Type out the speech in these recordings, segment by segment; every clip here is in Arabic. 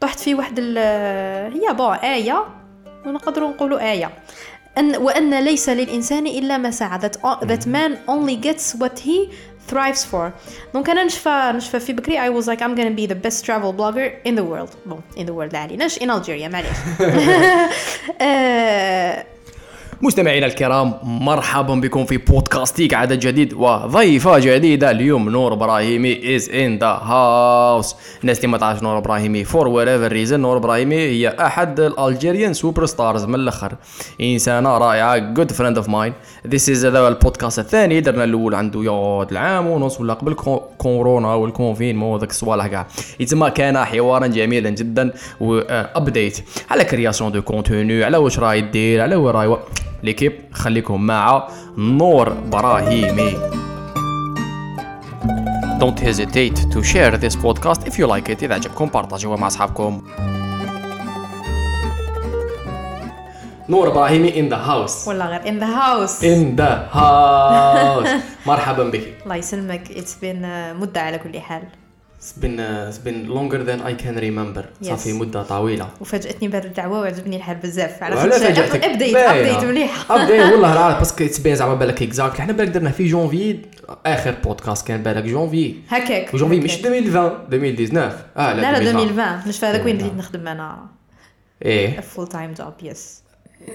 طحت في واحد ال هي bon آية نقدروا نقولوا آية أن وأن ليس للإنسان إلا ما سعى that, that man only gets what he strives for donc أنا نشفى نشفى في بكري I was like I'm gonna be the best travel blogger in the world bon in the world لا عليناش in Algeria معليش آه، مستمعينا الكرام مرحبا بكم في بودكاستيك عدد جديد وضيفة جديدة اليوم نور إبراهيمي is in the house الناس اللي ما تعرفش نور إبراهيمي for whatever reason نور إبراهيمي هي أحد ال Algerian superstars من الأخر. إنسانة رائعة good friend of mine this is هذا البودكاست الثاني درنا الأول عنده يا العام ونص ولا قبل كو- كورونا وال confinement وذاك الصوالح كاع يتسمى كان حوارا جميلا جدا و update على création de contenu على واش راهي دير على وين راهي l'équipe خليكم مع نور إبراهيمي. Don't hesitate to share this podcast if you like it. إذا عجبكم بارطاجوه مع أصحابكم. نور إبراهيمي in the house. ولا غير in the house. In the house. مرحبا بك. الله يسلمك. It's been آه، مدة على كل حال. It's been, uh, it's been longer than I can remember. Yes. صافي مدة طويلة. وفاجأتني بهذه الدعوة وعجبني الحال بزاف. على وعلى فاجأتك update. update مليح. update والله راه parce que تبين زعما بالك exact حنا بالك درنا في جونفي آخر بودكاست كان بالك جونفي هكاك وجونفي هكاك. مش 2020 2019 آه لا لا 2020. 2020 مش في هذاك وين 2020. بديت نخدم أنا. إيه. full time job yes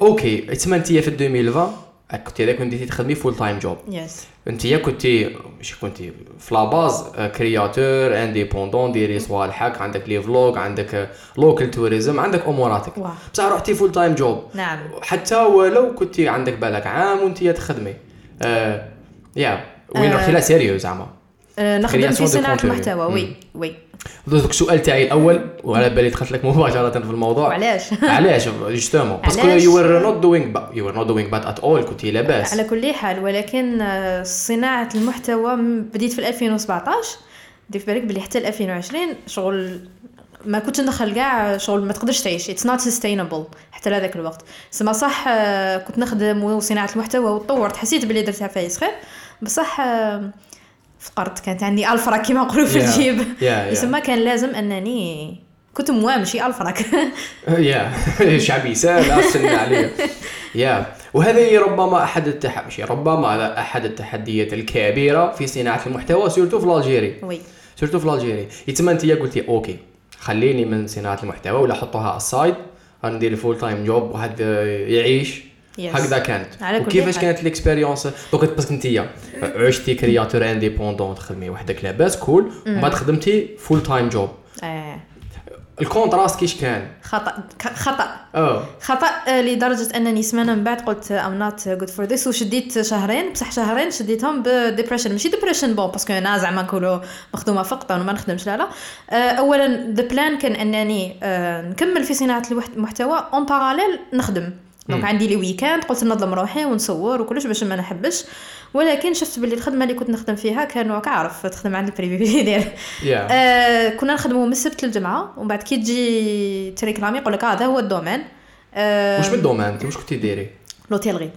أوكي تسمى انت في 2020 كنت هذاك كنتي تخدمي full time job yes انت كنتي مش كنتي في la base créateur indépendant ديري صوالحك عندك les vlogs عندك local tourism عندك أموراتك. بصح رحتي فول تايم جوب نعم. حتى ولو كنتي عندك بالك عام وانت تخدمي. آه يا وين آه. رحتي؟ لا sérieux زعما آه، نخدم في contenu. المحتوى. oui. oui. دوك السؤال تاعي الأول وعلى بالي دخلت لك مباشرة في الموضوع. وعلاش علاش؟ justement. parce que علاش؟ you are not doing you are not doing bad at all كنتي لاباس. على كل حال ولكن آه، صناعة المحتوى بديت في 2017 دير في بالك بلي حتى ل 2020 شغل ما كنتش ندخل كاع شغل ما تقدرش تعيش. it's not sustainable حتى لهذاك الوقت. سما صح آه، كنت نخدم وصناعة المحتوى وتطورت. حسيت بلي درت عفايس خير. بصح آه، فقرت كانت عندي الفرا كيما نقولوا في. الجيب. يسمى كان لازم أنني كنت موام ماشي الفراك يا شعبي سهل سن عليا يا وهذه ربما أحد التح... مش ربما هذا أحد التحديات الكبيرة في صناعة المحتوى surtout في Algérie oui. surtout في Algérie يتما انت قلتي أوكي خليني من صناعة المحتوى ولا حطها aside غندير full time job واحد يعيش. Yes. هكذا كانت. وكيفاش حال. كانت ال expérience donc parce que انت عشتي créateur indépendant تخدمي وحدك لاباس cool ومن بعد خدمتي full time job آه. ال contraste كيش كان؟ خطأ. خطأ. آه. خطأ آه، لدرجة أنني سمانه من بعد قلت I'm not good for this وشديت شهرين بصح شهرين شديتهم ب depression ماشي depression bon parce que أنا زعما نقولوا مخدومة فقطا وما نخدمش لا لا. آه، اولا the plan كان أنني نكمل في صناعة المحتوى. en parallèle نخدم. donc مم. عندي les weekends قلت ننظم روحي ونصور وكلش باش ما نحبش. ولكن شفت باللي الخدمة اللي كنت نخدم فيها كانوا كعرف تخدم عند ال privé ديال يا آه كنا نخدموا من السبت للجمعة ومن بعد كي تجي تريكلامي يقول لك هذا هو ال domaine. آه واش من ال domaine انت واش كنتي ديري؟ l'hôtellerie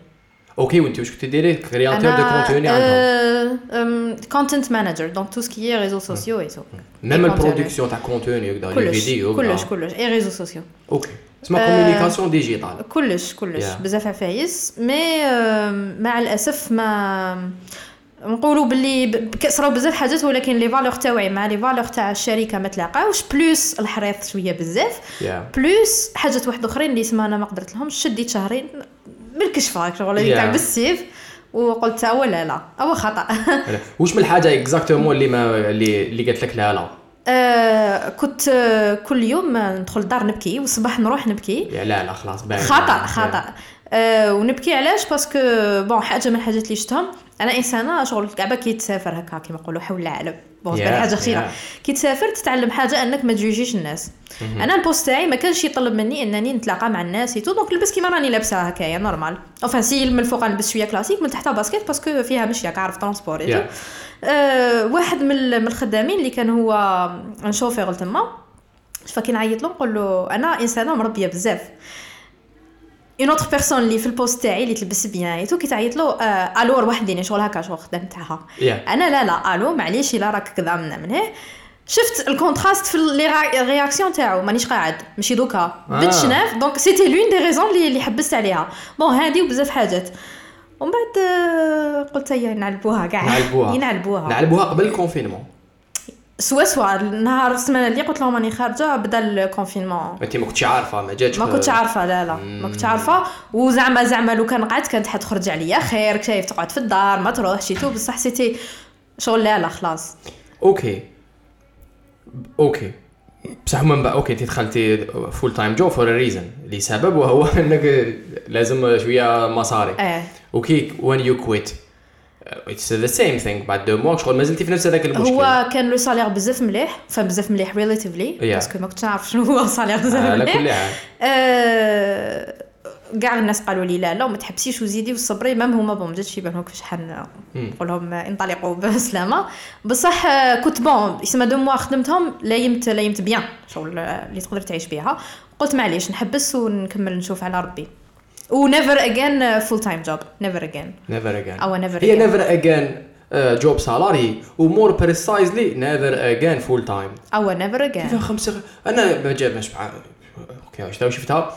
أوكي وانت واش كنتي ديري؟ créateur de contenu آه، عندهم content manager donc tout ce qui réseaux sociaux et tout même. ال production تاع contenu كلش كلش كلش et réseaux sociaux أوكي آه، communication digitale كلش كلش. Yeah. بزاف عفايس. mais آه، مع الأسف ما نقولوا باللي صراو بزاف حاجات ولكن les valeurs تاعي مع les valeurs تاع الشركة ما تلاقاوش. plus الحريص شوية بزاف. يا plus حاجات واحد أخرين اللي اسمها أنا ما قدرت لهم شديت شهرين بالكشف هاك شغل اللي Yeah. تاع بالسيف وقلت هو لا لا هو خطأ. واش من الحاجة exactement اللي ما اللي اللي قالت لك لا لا؟ آه كنت آه، كل يوم ندخل الدار نبكي والصباح نروح نبكي. لا لا خلاص خطأ خطأ. آه ونبكي علاش؟ parce que bon حاجة من الحاجات اللي شفتهم. أنا إنسانة شغل كعبه كي تسافر هكا كيما نقولوا حول العالم. bon Yeah, حاجة خطيرة. yeah. كي تسافر تتعلم حاجة أنك ما تجوجيش الناس. أنا ال poste تاعي ما كانش يطلب مني إنني نتلاقى مع الناس et tout donc لبس كيما راني لابسة هكايا normal enfin c'est من الفوق نلبس شوية كلاسيك من تحت baskets parce que فيها مشيه كعرف transport et tout Yeah. آه واحد من الخدامين اللي كان هو un chauffeur تما فكي نعيط له نقول له أنا إنسانة مربية بزاف. une autre personne اللي في ال poste تاعي اللي تلبس bien et tout كي تعيط له آه alors وحدين شغل هكا شغل خدام تاعها. Yeah. أنا لا لا ألو معليش إلا راك كذا من من هيه شفت ال contraste في ال réaction تاعو مانيش قاعد ماشي دوكا. آه. بنت شناف donc c'était l'une des raisons اللي اللي حبست عليها. bon هادي وبزاف حاجات. ومن بعد آه، قلت هيا نعلبوها كاع. نعلبوها. نعلبوها. قبل ال confinement سوا سوا النهار السمانة اللي قلت لهم راني خارجة بدأ ال confinement. انت ما كنتش عارفة ما جاتش ما كنتش عارفة لا لا ما كنتش عارفة. وزعما زعما لو كان قعدت كانت حتخرج عليا خير شايف تقعد في الدار ما تروحش tout بصح c'était شغل لا لا خلاص. Okay. Okay. بصح من بعد okay انت دخلتي full-time job for reason لسبب وهو إنك لازم شوية مصاري. إيه. Okay when you quit it's the same thing بعد deux mois شغل مازلتي في نفس هذاك المشكل. هو كان le salaire بزاف مليح فبزاف مليح relatively Yeah. parce que ما كنتش نعرف شنو هو salaire بزاف على مليح. كل حال آه، كاع الناس قالوا لي لا لا وما تحبسيش وزيدي وصبري même هما bon جاتش في بالهم كيفاش حن نقول لهم انطلقوا بسلامة. بصح آه، كنت bon يسمى deux mois خدمتهم لايمت لايمت bien شغل آه، اللي تقدر تعيش بها قلت معليش نحبس ونكمل نشوف على ربي. ونيفر اجين فول تايم جوب نيفر اجين نيفر اجين أو never هي again. نيفر اجين جوب سالاري ومور بريسايزلي نيفر اجين فول تايم أو نيفر اجين كيف خمسة أنا ما جا مش مع okay شفتها شفتها؟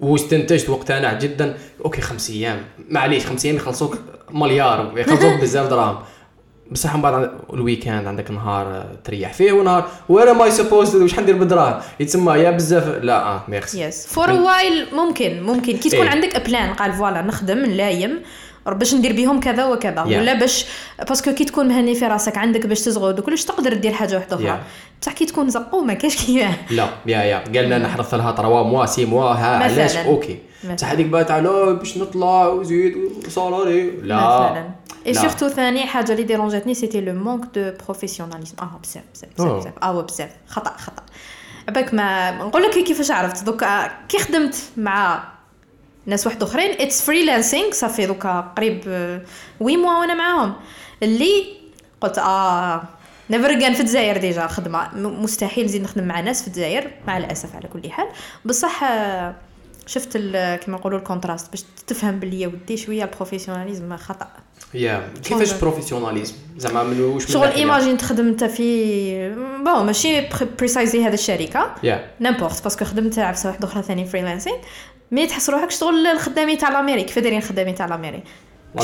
واستنتجت واقتنعت جدا. Okay خمس أيام. معليش خمس أيام يخلصوك مليار يخلصوك بزاف دراهم بصح من بعد ال weekend عندك نهار آه، تريح فيه ونهار. When am I supposed واش حندير بالدراهم يتسمى يا بزاف لا آه merci Yes for a while ممكن ممكن. كي تكون إيه. عندك plan قال voilà نخدم نلايم. باش ندير بيهم كذا وكذا. Yeah. ولا باش parce que كي تكون مهني في راسك عندك باش تزغد وكلش تقدر دير حاجة واحدة أخرى. Yeah. بصح كي تكون زقو ما كاش كيفاه لا يا يا. قالنا نحرث لها تروا موا سي موا ها علاش. أوكي. بصح هذيك بقى تاع لا باش نطلع وزيد وصالاري لا. مثلا. اي. سورتو ثاني حاجة اللي ديرونجاتني سيتي لو مونك دو بروفيسيوناليزم آه بزاف. بزاف بزاف آه بزاف خطأ خطأ. عباك ما نقول لك كيفاش عرفت. دوكا كي خدمت مع ناس واحد آخرين. اتس فريلانسينغ صافي دوكا قريب آه، وي موا وأنا معاهم. اللي قلت آه never كان في الجزائر déjà خدمة. مستحيل نزيد نخدم مع ناس في الجزائر مع الأسف على كل حال. بصح آه، شفت كما نقولوا ال contraste باش تفهم باللي يا ودي شوية ال professionnalisme خطأ. يا كيفاش professionnalisme؟ زعما من واش شغل؟ Imagine تخدم انت في bon ماشي precisely هذا الشركة. Yeah. N'importe parce que خدمت عفسه واحدة أخرى ثاني freelancing mais تحس روحك شغل الخدامين تاع la mairie كيف دايرين الخدامين تاع la mairie؟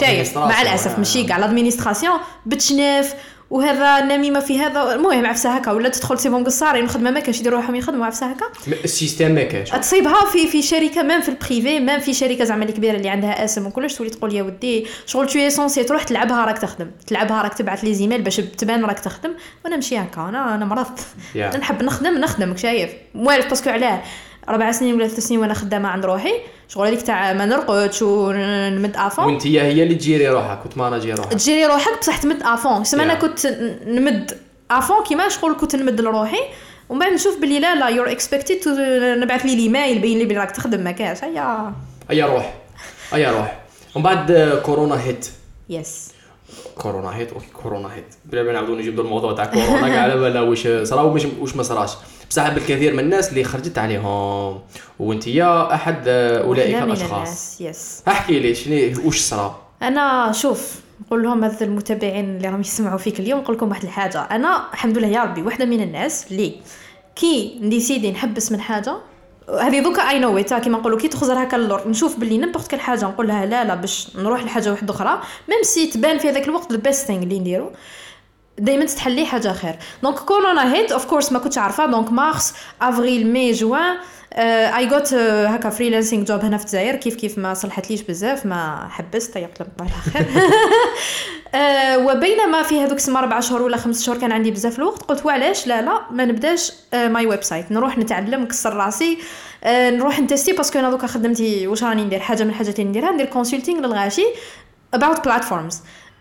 شايف مع الأسف. ماشي كاع l'administration بتشناف وهذا نميمه في هذا المهم عفسة هكا ولا تدخل سيبهم قصارين الخدمة ما كانش يديروا روحهم يخدموا عفسة هكا؟ ال système ما كاش تصيبها في في شركة même في ال privé même في شركة زعما اللي كبيره اللي عندها اسم وكلش تولي تقول يا ودي شغل t'es censé تروح تلعبها راك تخدم. تلعبها راك تبعث les emails باش تبان راك تخدم. وأنا ماشي هكا أنا أنا مرضت Yeah. نحب نخدم نخدم شايف. موالف parce que علاه. ربع سنين ولا ثلاث سنين وأنا خدامة عند روحي. شغل هذيك تاع ما نرقدش ونمد à fond. وانت هي هي اللي تجيري روحك كنت manager روحك. تجيري روحك بصح تمد à fond. سما أنا. كنت نمد à fond كيما شغل كنت نمد لروحي. ومن بعد نشوف بلي لا لا you're expected نبعث لي l'email يبين لي بلي راك تخدم ما كاش هيا. ايا روح. ايا روح. ومن بعد كورونا hit yes كورونا hit okay كورونا hit بلا ما نعاودو نجبدو الموضوع تاع كورونا. كاع على بالنا واش صرا واش ما صراش. بصح بالكثير من الناس اللي خرجت عليهم وانت يا أحد آه، أولئك الأشخاص. Yes احكي لي شنو واش صرا؟ أنا شوف نقول لهم هذا المتابعين اللي راهم يسمعوا فيك اليوم نقول لكم واحد الحاجة. أنا الحمد لله يا ربي واحدة من الناس اللي كي ن décider نحبس من حاجة هذه دوكا I know it كيما نقولوا كي تخزر هكا اللور نشوف باللي n'importe كل حاجة نقول لها لا لا باش نروح لحاجة واحدة أخرى. Même si تبان في هذاك الوقت ال best thing اللي نديرو. دائما تتحلي حاجة خير. Donc كورونا hit of course ما كنتش عارفة. Donc مارس افريل مي جوان اي جوت هكا freelancing job هنا في الجزائر. كيف كيف ما صلحتليش بزاف ما حبست. لهم الله خير آه، وبينما في هذوك السما أربع شهور ولا خمس شهور كان عندي بزاف الوقت. قلت وعلاش؟ لا لا ما نبداش my website نروح نتعلم نكسر راسي آه، نروح ن tester. Parce que أنا دوكا خدمتي واش راني ندير؟ حاجة من الحاجات اللي نديرها ندير consulting للغاشي about platforms.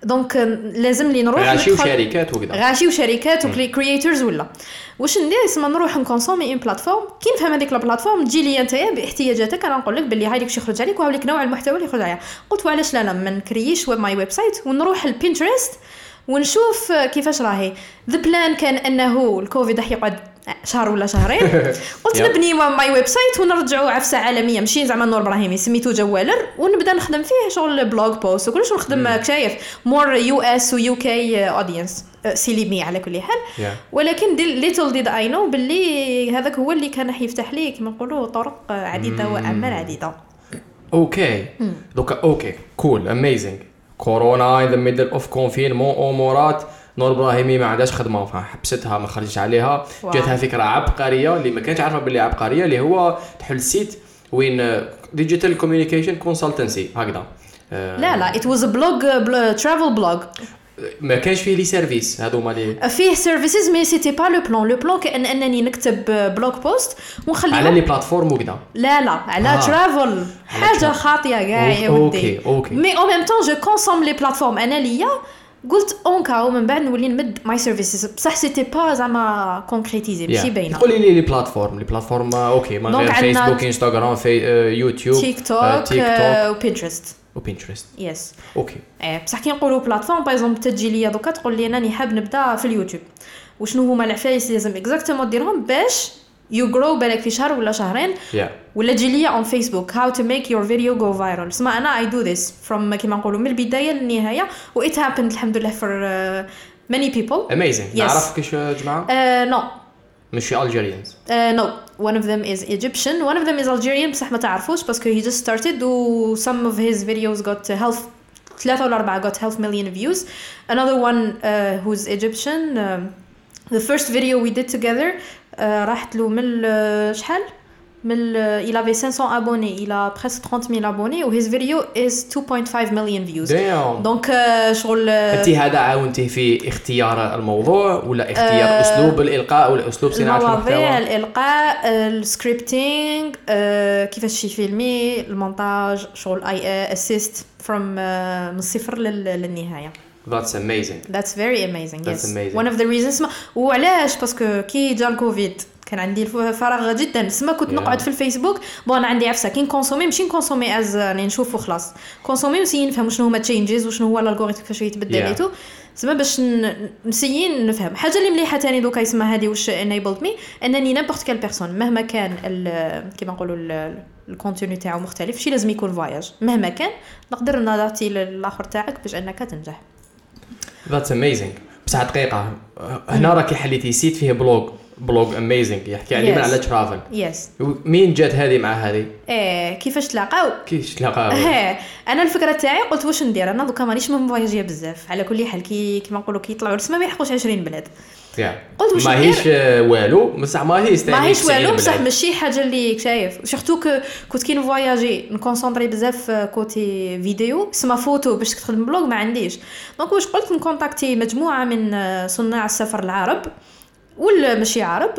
Donc لازم لي نروح غاشي وشركات وكذا. غاشي وشركات و creators ولا. واش ندير؟ اسمها نروح ن consommer une plateforme كي نفهم هذيك ال plateforme تجي لي أنت باحتياجاتك أنا نقول لك باللي هاي واش يخرج عليك وهاوليك نوع المحتوى اللي يخرج عليها. قلت وعلاش لا لا ما نكريش web my website ونروح البينترست ونشوف كيفاش راهي. The plan كان أنه الكوفيد راح يقعد شهر ولا شهرين. قلت. نبني my website ونرجعوا عفسه عالمية. ماشي زعما نور إبراهيمي سميتو جوالر ونبدا نخدم فيه شغل blog post وكلش ونخدم شايف more US و UK audience c'est limité على كل حال. Yeah. ولكن little did I know باللي هذاك هو اللي كان يفتح لي كما نقولوا طرق عديدة وأعمال عديدة. Okay دوكا okay cool amazing كورونا in the middle of confinement امورات نور إبراهيمي ما عندهاش خدمة فحبستها ما خرجتش عليها wow. جاتها فكرة عبقرية اللي ما كانتش عارفة باللي عبقرية اللي هو تحل site وين digital communication consultancy هكذا آه، لا لا it was blog travel blog ما كانش فيه les services هذوما لي فيه services mais c'était pas le plan le plan كان أنني نكتب blog post على ونخليهم لي plateforme وكذا لا لا على آه. travel حاجة. خاطيه كاع يا ودي okay. Mais au même temps je consomme les plateformes أنا ليا قلت en cas où من بعد نولي نمد my services بصح c'était pas زعما concrétisé ماشي باينة. قولي les les plateformes les plateformes آه، okay من donc غير فيسبوك انستغرام في آه، يوتيوب تيك آه، توك تيك توك وبينترست وبنترست yes okay إيه بصح كي نقولوا plateforme par exemple تجي ليا دوكا تقول لي أنني حاب نبدأ في اليوتيوب. وشنو هما العفايس اللي لازم exactement ديرهم باش you grow بالك في شهر ولا شهرين؟ يا ولا تجي ليا on Facebook how to make your video go viral سما أنا I do this from كيما نقولوا من البداية للنهاية. و it happened الحمد لله for many people amazing Yes. نعرف كيش جماعة؟ no ماشي Algerians no one of them is Egyptian. One of them is Algerian بصح ما تعرفوش parce que he just started. و some of his videos got uh, health ثلاثة ولا أربعة got half million views. Another one uh, who's Egyptian um, the first video we did together uh, راحت له من ال- شحال؟ من il avait 500 abonnés. Il a presque 30 000 abonnés و his video is 2.5 million views. donc uh, شغل uh, انت هذا عاونتيه في اختيار الموضوع ولا اختيار أسلوب الإلقاء ولا أسلوب صناعة المواضيع المحتوى؟ الإلقاء ال scripting كيفاش يفيلمي المونتاج شغل I assist from من الصفر لل- للنهاية. That's amazing. That's very amazing That's yes. amazing. one of the reasons ما وعلاش باسكو كي جا الكوفيد كان عندي فراغ جدا سما كنت Yeah. نقعد في الفيسبوك bon عندي عفسة. كي نكونسومي ماشي نكونسومي از يعني نشوف وخلاص كونسومي ونسيي نفهم شنو هما changes وشنو هو ال algorithm كيفاش يتبدل Yeah. et tout سما باش نسيي نفهم. حاجة اللي مليحة تاني دوكا يسمى هذه واش enabled me أنني n'importe quelle personne مهما كان كيما نقولوا ال- ال contenu تاعو مختلف ماشي لازم يكون voyage مهما كان نقدر نعطي للاخر تاعك باش أنك تنجح. That's amazing. بصح دقيقة. هنا راكي حليتي site فيه blog blog amazing يحكي عليه من Yes. على travel yes مين جات هذه مع هذه؟ إيه كيفاش تلاقاو؟ كيفاش تلاقاو؟ آه أنا الفكرة تاعي قلت واش ندير؟ أنا دوكا مانيش من بزاف. على كل حال كي كيما نقولوا كي يطلعوا السما ما يحقوش 20 بلاد. قلت واش ماهيش والو بصح ماهيش ماهيش تعني والو 90 بصح. ماشي حاجة اللي شايف surtout que كنت كي نفواياجي نكونسونطري بزاف côté vidéo سما فوتو باش تخدم blog ما عنديش. donc واش قلت نكونتاكتي مجموعة من صناع السفر العرب ولا ماشي عرب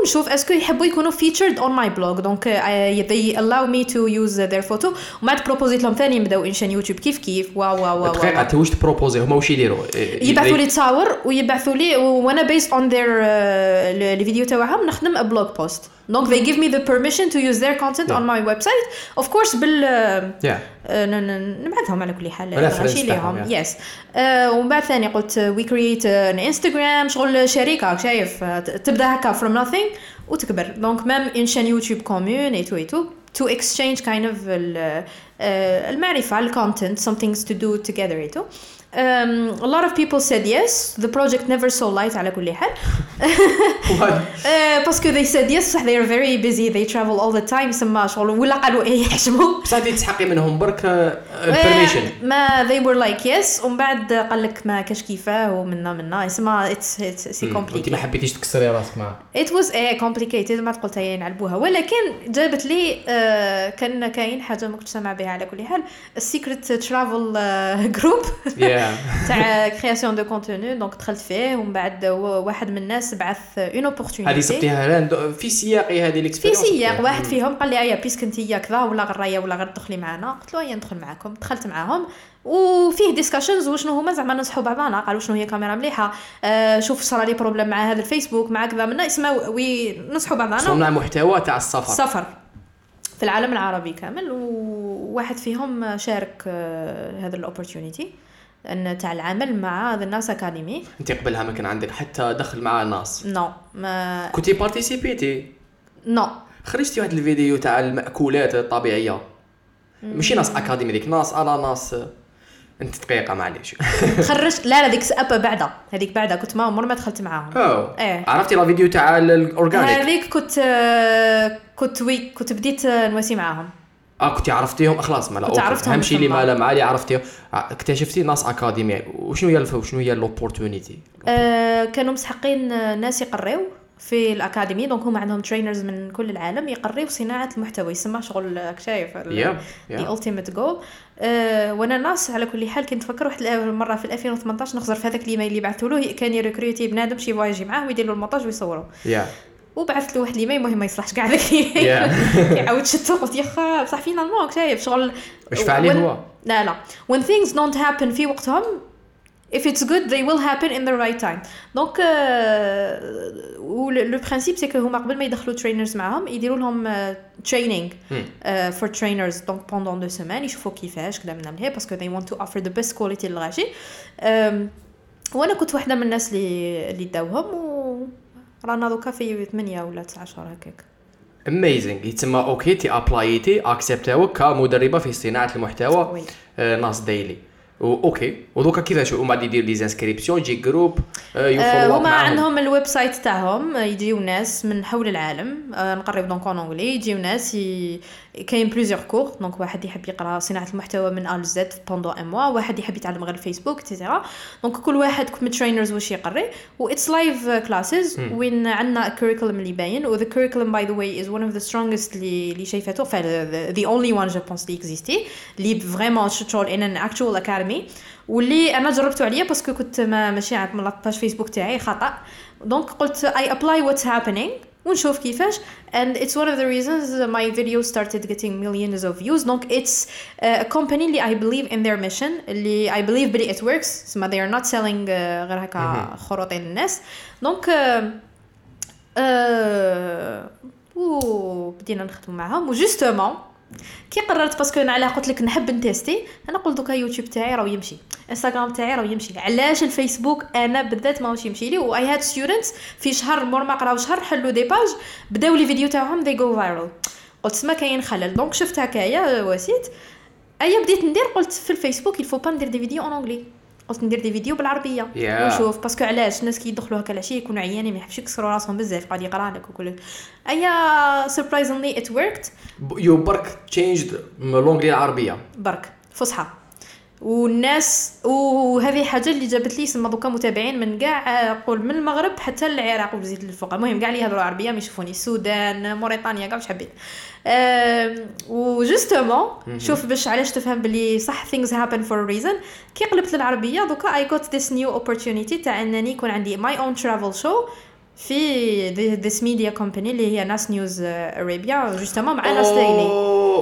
ونشوف. est-ce que يحبوا يكونوا featured on my blog. donc uh, they allow me to use their photo. ومن بعد بروبوزيت لهم ثاني نبداو une chaîne YouTube كيف كيف؟ wow wow wow, دقيقة. أنت واش تبروبوزي هما واش يديروا؟ يبعثوا لي تصاور ويبعثوا لي وأنا on their uh, les vidéos تاعهم نخدم blog post. donc they give me the permission to use their content Yeah. on my website. Of course بال ن- نبعثهم على كل حال. تاعهم، ليهم. yes ومن بعد ثاني قلت oui كرييت un Instagram شغل شركه شايف؟ تبدأ هكا from nothing. وتكبر. donc même une chaîne YouTube commune et tout et tout to exchange kind of ال- آه، المعرفة ال content some things to do together et tout Um, a lot of people said yes. The project never saw light على كل حال. Uh, parce que they said yes صح they are very busy they travel all the time سما شغل. ولا قالوا إيه يحشموا بصح انت تسحقي منهم برك ال permission ما they were like yes. ومن بعد قال لك ما كاش كيفاه ومنا منا يسمى it's it's c'est انت ما complicated حبيتيش تكسري راسك معاه. It was إيه complicated. ما قلت هي نعلبوها ولكن جابت لي آه كان كاين حاجة ما كنتش سامع بها على كل حال. ال secret travel group يا تاع création de contenu donc دخلت فيه ومن بعد واحد من الناس بعث une opportunité هذه سبتيها الان في سياقي هذه في ال experience سياق واحد فيهم قال لي أيا puisque أنت كذا ولا غراية ولا غير تدخلي معنا. قلت له أيا ندخل معاكم دخلت معاهم وفيه discussions وشنو هما؟ زعما نصحوا بعضنا قالوا شنو هي كاميرا مليحة آه شوف صرا لي problème مع هذا الفيسبوك مع كذا منا اسمه oui نصحوا بعضنا صنع محتوى تاع السفر. سفر. في العالم العربي كامل وواحد فيهم شارك آه، هذا ال opportunité ان تاع العمل مع the Nas Academy أنت قبلها ما كان عندك حتى دخل مع الناس. no ما كنتي بارتيسيبيتي no. خرجتي واحد الفيديو تاع المأكولات الطبيعية. ماشي Nas Academy ديك ناس على ناس أنت دقيقة معليش. خرجت لا لا ديك أبا بعدا هذيك بعدا كنت ما عمر ما دخلت معاهم. oh إيه. عرفتي la vidéo تاع ال organic هذيك كنت كنت oui كنت بديت نواسي معاهم. آه كنت عرفتيهم خلاص مالا OK عرفتهم اهم شيء اللي. مالا مع اللي عرفتيه ع- اكتشفتي Nas Academy وشنو هي. وشنو هي ال opportunité آه، كانوا مسحقين آه، ناس يقريو في ال Academy donc هما عندهم trainers من كل العالم يقريو صناعة المحتوى. يسمى شغل شايف the ultimate goal وأنا ناس على كل حال كنت نفكر واحد المره في 2018 نخزر في هذاك الإيميل اللي بعثوا له كان يريكروتي بنادم شي فوايجي معاه ويدير له المونتاج ويصوروا يا وبعثت له واحد الإيميل المهم ما يصلحش كاع هذاك الايميل شتو قلت يا خا بصح finalement شايف شغل. واش فعلي هو؟ لا لا. When things don't happen في وقتهم if it's good they will happen in the right time. دونك le principe c'est que هما قبل ما يدخلوا trainers معاهم يديروا لهم uh, for trainers. Donc pendant deux semaines يشوفوا كيفاش كذا من هنا parce que they want to offer the best quality للغاشي um, وأنا كنت واحدة من الناس اللي اللي داوهم و رانا دوكا في 8 ولا 9 شهور هكاك amazing يتسمى OK تي ابلايتي اكسبتاوك كمدربه في صناعة المحتوى. آه، Nas Daily OK ودوكا كيفاش ومن بعد يدير les inscriptions يجي groupe آه، يفولو هما عندهم ال website تاعهم آه، يجيو ناس من حول العالم آه، نقرب donc en anglais يجيو ناس. كاين plusieurs cours donc واحد يحب يقرأ صناعة المحتوى من A ل Z pendant un mois واحد يحب يتعلم غير الفيسبوك et cetera Donc كل واحد من trainers واش يقري. و it's live classes وين عندنا curriculum اللي باين. و the curriculum by the way is one of the strongest اللي اللي شايفته. the only one je pense اللي existe اللي vraiment شغل in an actual academy واللي أنا جربته عليا parce que كنت ما ماشي عارف من la page فيسبوك تاعي خطأ. donc قلت I apply what's happening ونشوف كيفاش and it's one of the reasons my video started getting millions of views donc it's uh, a company اللي I believe in their mission اللي I believe بلي it works سما they are not selling uh, غير هكا خروطين للناس Donc و بدينا نخدموا معاهم و justement كي قررت parce que أنا علاه قلت لك نحب نتيستي أنا قلت دوكا يوتيوب تاعي راه يمشي إنستغرام تاعي راه يمشي علاش الفيسبوك أنا بالذات ماهوش يمشي لي و I had students في شهر مور ما قراو شهر حلوا des pages بداو les vidéos تاعهم they go viral. قلت ما كاين خلل donc شفت هكايا وسيت. أيا بديت ندير قلت في الفيسبوك il faut pas ندير des vidéos en anglais قلت ندير des vidéos بالعربية. Yeah. ونشوف. parce que علاش الناس كي يدخلوا هكا العشيه يكونوا عيانين ما يحبش يكسروا راسهم بزاف قاعد يقرا لك وكل أيا surprisingly it worked you برك changed من l'anglais العربيه برك فصحى والناس وهذه حاجة اللي جابت لي سما دوكا متابعين من كاع قول من المغرب حتى العراق وزيد للفوق المهم كاع اللي يهضروا عربيه ما يشوفوني. السودان موريتانيا كاع واش حبيت آم، و justement شوف باش علاش تفهم بلي صح things happen for a reason. كي قلبت للعربية دوكا I got this new opportunity تاع إنني يكون عندي my own travel show. في this media company اللي هي ناس نيوز ارابيا justement مع ناس دايلي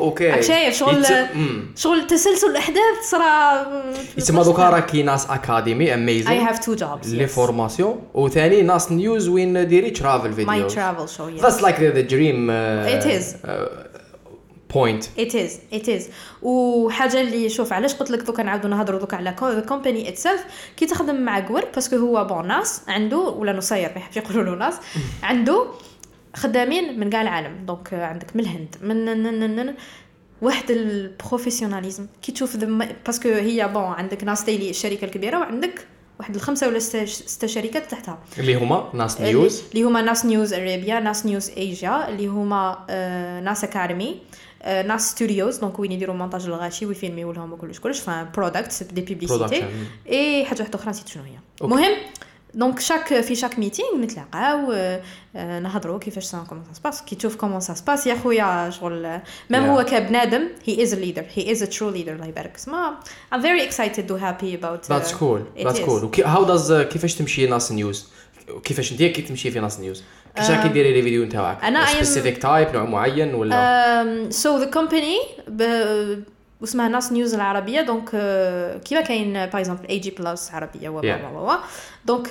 okay. شايف شغل مم. شغل تسلسل الاحداث صرا يتسمى دوكا راه كاين ناس اكاديمي I amazing have two jobs les. formations وثاني ناس نيوز وين ديري travel my videos travel show yes. That's like the, the dream uh, Point. it is it is. وحاجة اللي شوف علاش قلت لك دوكا نعاودو نهضروا دوكا على company itself كي تخدم مع كور parce que هو bon ناس عنده ولا نصير ما يحبش يقولوا له ناس عنده خدامين من كاع العالم. donc عندك من الهند من واحد ال professionnalisme كي تشوف parce que هي bon عندك ناس ديلي الشركة الكبيرة وعندك واحد الخمسة ولا سته شركات تحتها. اللي هما ناس نيوز اللي هما ناس نيوز ارابيا ناس نيوز ايجيا اللي هما آه، ناس اكاديمي آه، ناس ستوديوز donc وين يديروا مونتاج الغاشي ويفيلميو لهم وكلش كلش fun products des publicités. اي حاجة واحدة أخرى نسيت شنو هي. المهم donc chaque في chaque meeting نتلاقاو نهضروا كيفاش سا comment ça se passe كي تشوف comment ça se passe يا خويا شغل même. هو كبنادم he is leader he is a true leader الله يبارك اسمها I'm very excited and happy about That's uh, cool. That's is. cool. how does كيفاش تمشي ناس نيوز؟ كيفاش انت كي تمشي في ناس نيوز؟ كيفاش راكي ديري les vidéos نتاعك؟ أنا I am- specific type نوع معين ولا؟ So the company ب... واسمها ناس نيوز العربية donc كيما كاين par exemple اي جي بلس عربية و. و و donc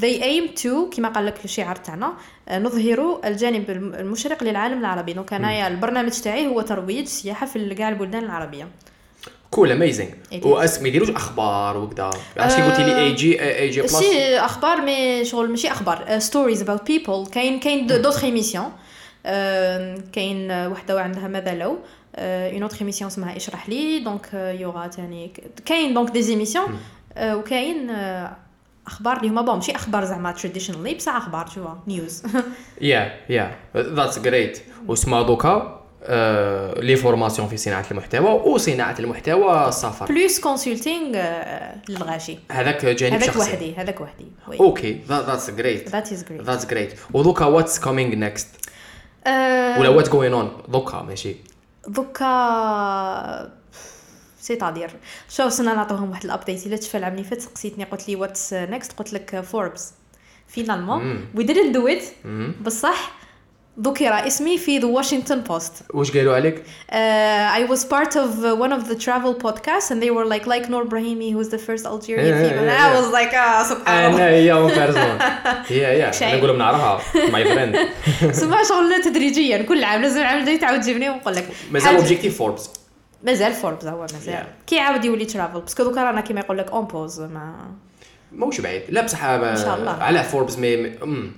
they aim to كيما قال لك الشعار تاعنا نظهروا الجانب الم- المشرق للعالم العربي donc انايا البرنامج تاعي هو ترويج سياحة في كاع البلدان العربية cool It is. واسم ما يديروش أخبار وكذا عرفتي قلتي لي اي جي اي جي بلس c'est أخبار mais شغل ماشي أخبار. stories about people كاين كاين d'autres émissions كاين وحدة عندها ماذا لو. une autre émission اسمها اشرح لي. donc يوغا تاني كاين donc des émissions وكاين آه، أخبار اللي هما bon ماشي أخبار زعما traditionally بصح أخبار تشوفا news yeah yeah that's great واسمها دوكا. آه، les formations في صناعة المحتوى وصناعه المحتوى السفر plus consulting للغاشي. هذاك جانب هذاك شخصي. وحدي هذاك وحدي okay that's great that is great that's great ودوكا what's coming next ولا what's going on دوكا ماشي. دوكا c'est-à-dire شوف سنا نعطوهم واحد ال update إلا تشفى العام اللي فات سقسيتني قلت لي what's next قلت لك فوربس finalement وي didn't do it بصح ذكر اسمي في the واشنطن بوست واش قالوا عليك Uh, I was part of uh, one of the travel podcasts, and they were like, like Noor Brahimi, who was the first Algerian female. And I was like, ah, سبحان الله. هي ام كارزون هي هي. أنا نقول بنعرفها my friend سما شغل تدريجيا كل عام لازم العام الجاي تعاود تجيبني ونقول لك مازال objectif فوربس مازال فوربس هو مازال. كي عاود يولي travel parce que دوكا رانا كيما يقول لك on pause ما موش بعيد لا بصح إن شاء الله. على فوربس مي مي- أمم.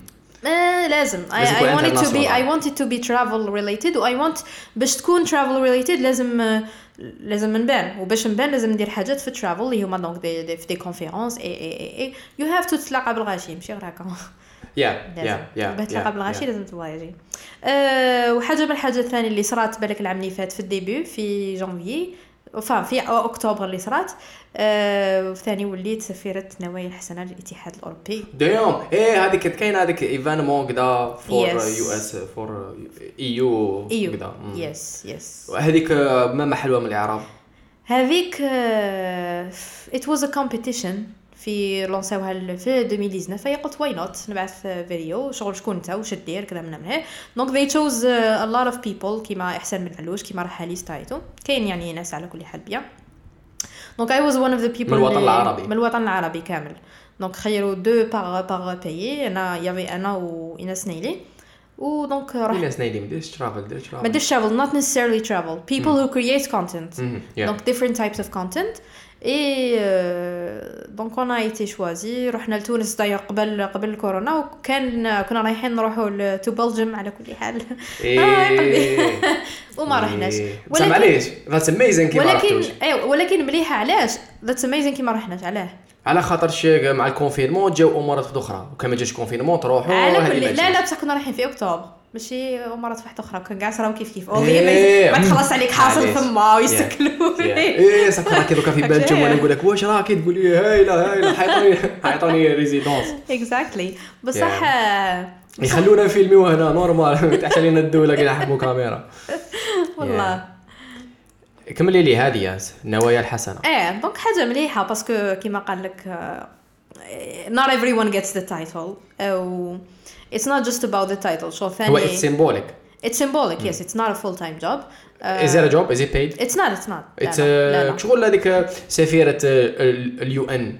آه لازم. I, I want it to be. I want it to be travel related و I want باش تكون travel related لازم لازم نبان وباش نبان لازم ندير حاجات في ال travel اللي هما donc des, des في des conférences et et et et you have to تتلاقى بالغاشي ماشي غير هكا. yeah yeah yeah باش تلاقى بالغاشي لازم تفواياجي أه وحاجة من الحاجات الثانية اللي صرات بالك العام اللي فات في ال début في جانفي فا في أكتوبر اللي صرات أه وثاني وليت سفيرة نوايا الحسنة للاتحاد الأوروبي. damn. إيه هذيك كانت كاين هذيك événement كدا for. US for EU EU كدا. yes yes هذيك آه، ما محلوها من الإعراب. هذيك it was a competition في لونساوها في 2019 هي قلت why not نبعث فيديو شغل شكون انت واش دير كذا من من donc they chose uh, a lot of people كيما إحسان بن علوش كيما رحالي ستايتو كاين يعني ناس على كل حال بيا. donc I was one of the people من الوطن العربي. من الوطن العربي كامل. donc خيروا deux par par pays أنا il y avait أنا وايناس نيلي و donc في رحت ناس نايدين ما ديرش travel دير travel ما ديرش travel not necessarily travel. People who create content. donc different types of content. Donc on a été choisi. رحنا لتونس داير قبل قبل الكورونا وكان كنا رايحين نروحوا to بلجيم على كل حال. آه، قلبي. إيه. وما رحناش. إيه. بصح معليش ذاتس اميزين كي ما ولكن أيوه ولكن مليحة علاش؟ ذاتس اميزين كي ما رحناش علاه. على خاطر مع الكونفينمون جاو امورات أخرى. وكان ما جاش كونفينمون تروحوا على كل لا. لا بصح كنا رايحين في أكتوبر. ماشي مرات واحدة أخرى. كان كاع صراو كيف كيف؟ إيه. اوغي ما تخلص عليك حاصل. ثما ويسكلوا. إيه صافي راكي دوكا في بلجيم وأنا نقول لك واش راكي تقول لي هايله هايله حيطوني حيطوني ريزيدونس exactly بصح يخلونا نفيلميو هنا normal تحت علينا الدولة كي نحكموا كاميرا. والله. كملي لي هذه ياس نوايا الحسنة. إيه donc حاجة مليحة parce que كيما قال لك آه، not everyone gets the title. أو it's not just about the title. شو هو ثاني it's symbolic it's symbolic yes. It's not a full time job. Uh, از ات جوب از ات بيد it's not it's not. اتس لا لا. شغل هذيك سفيرة ال UN.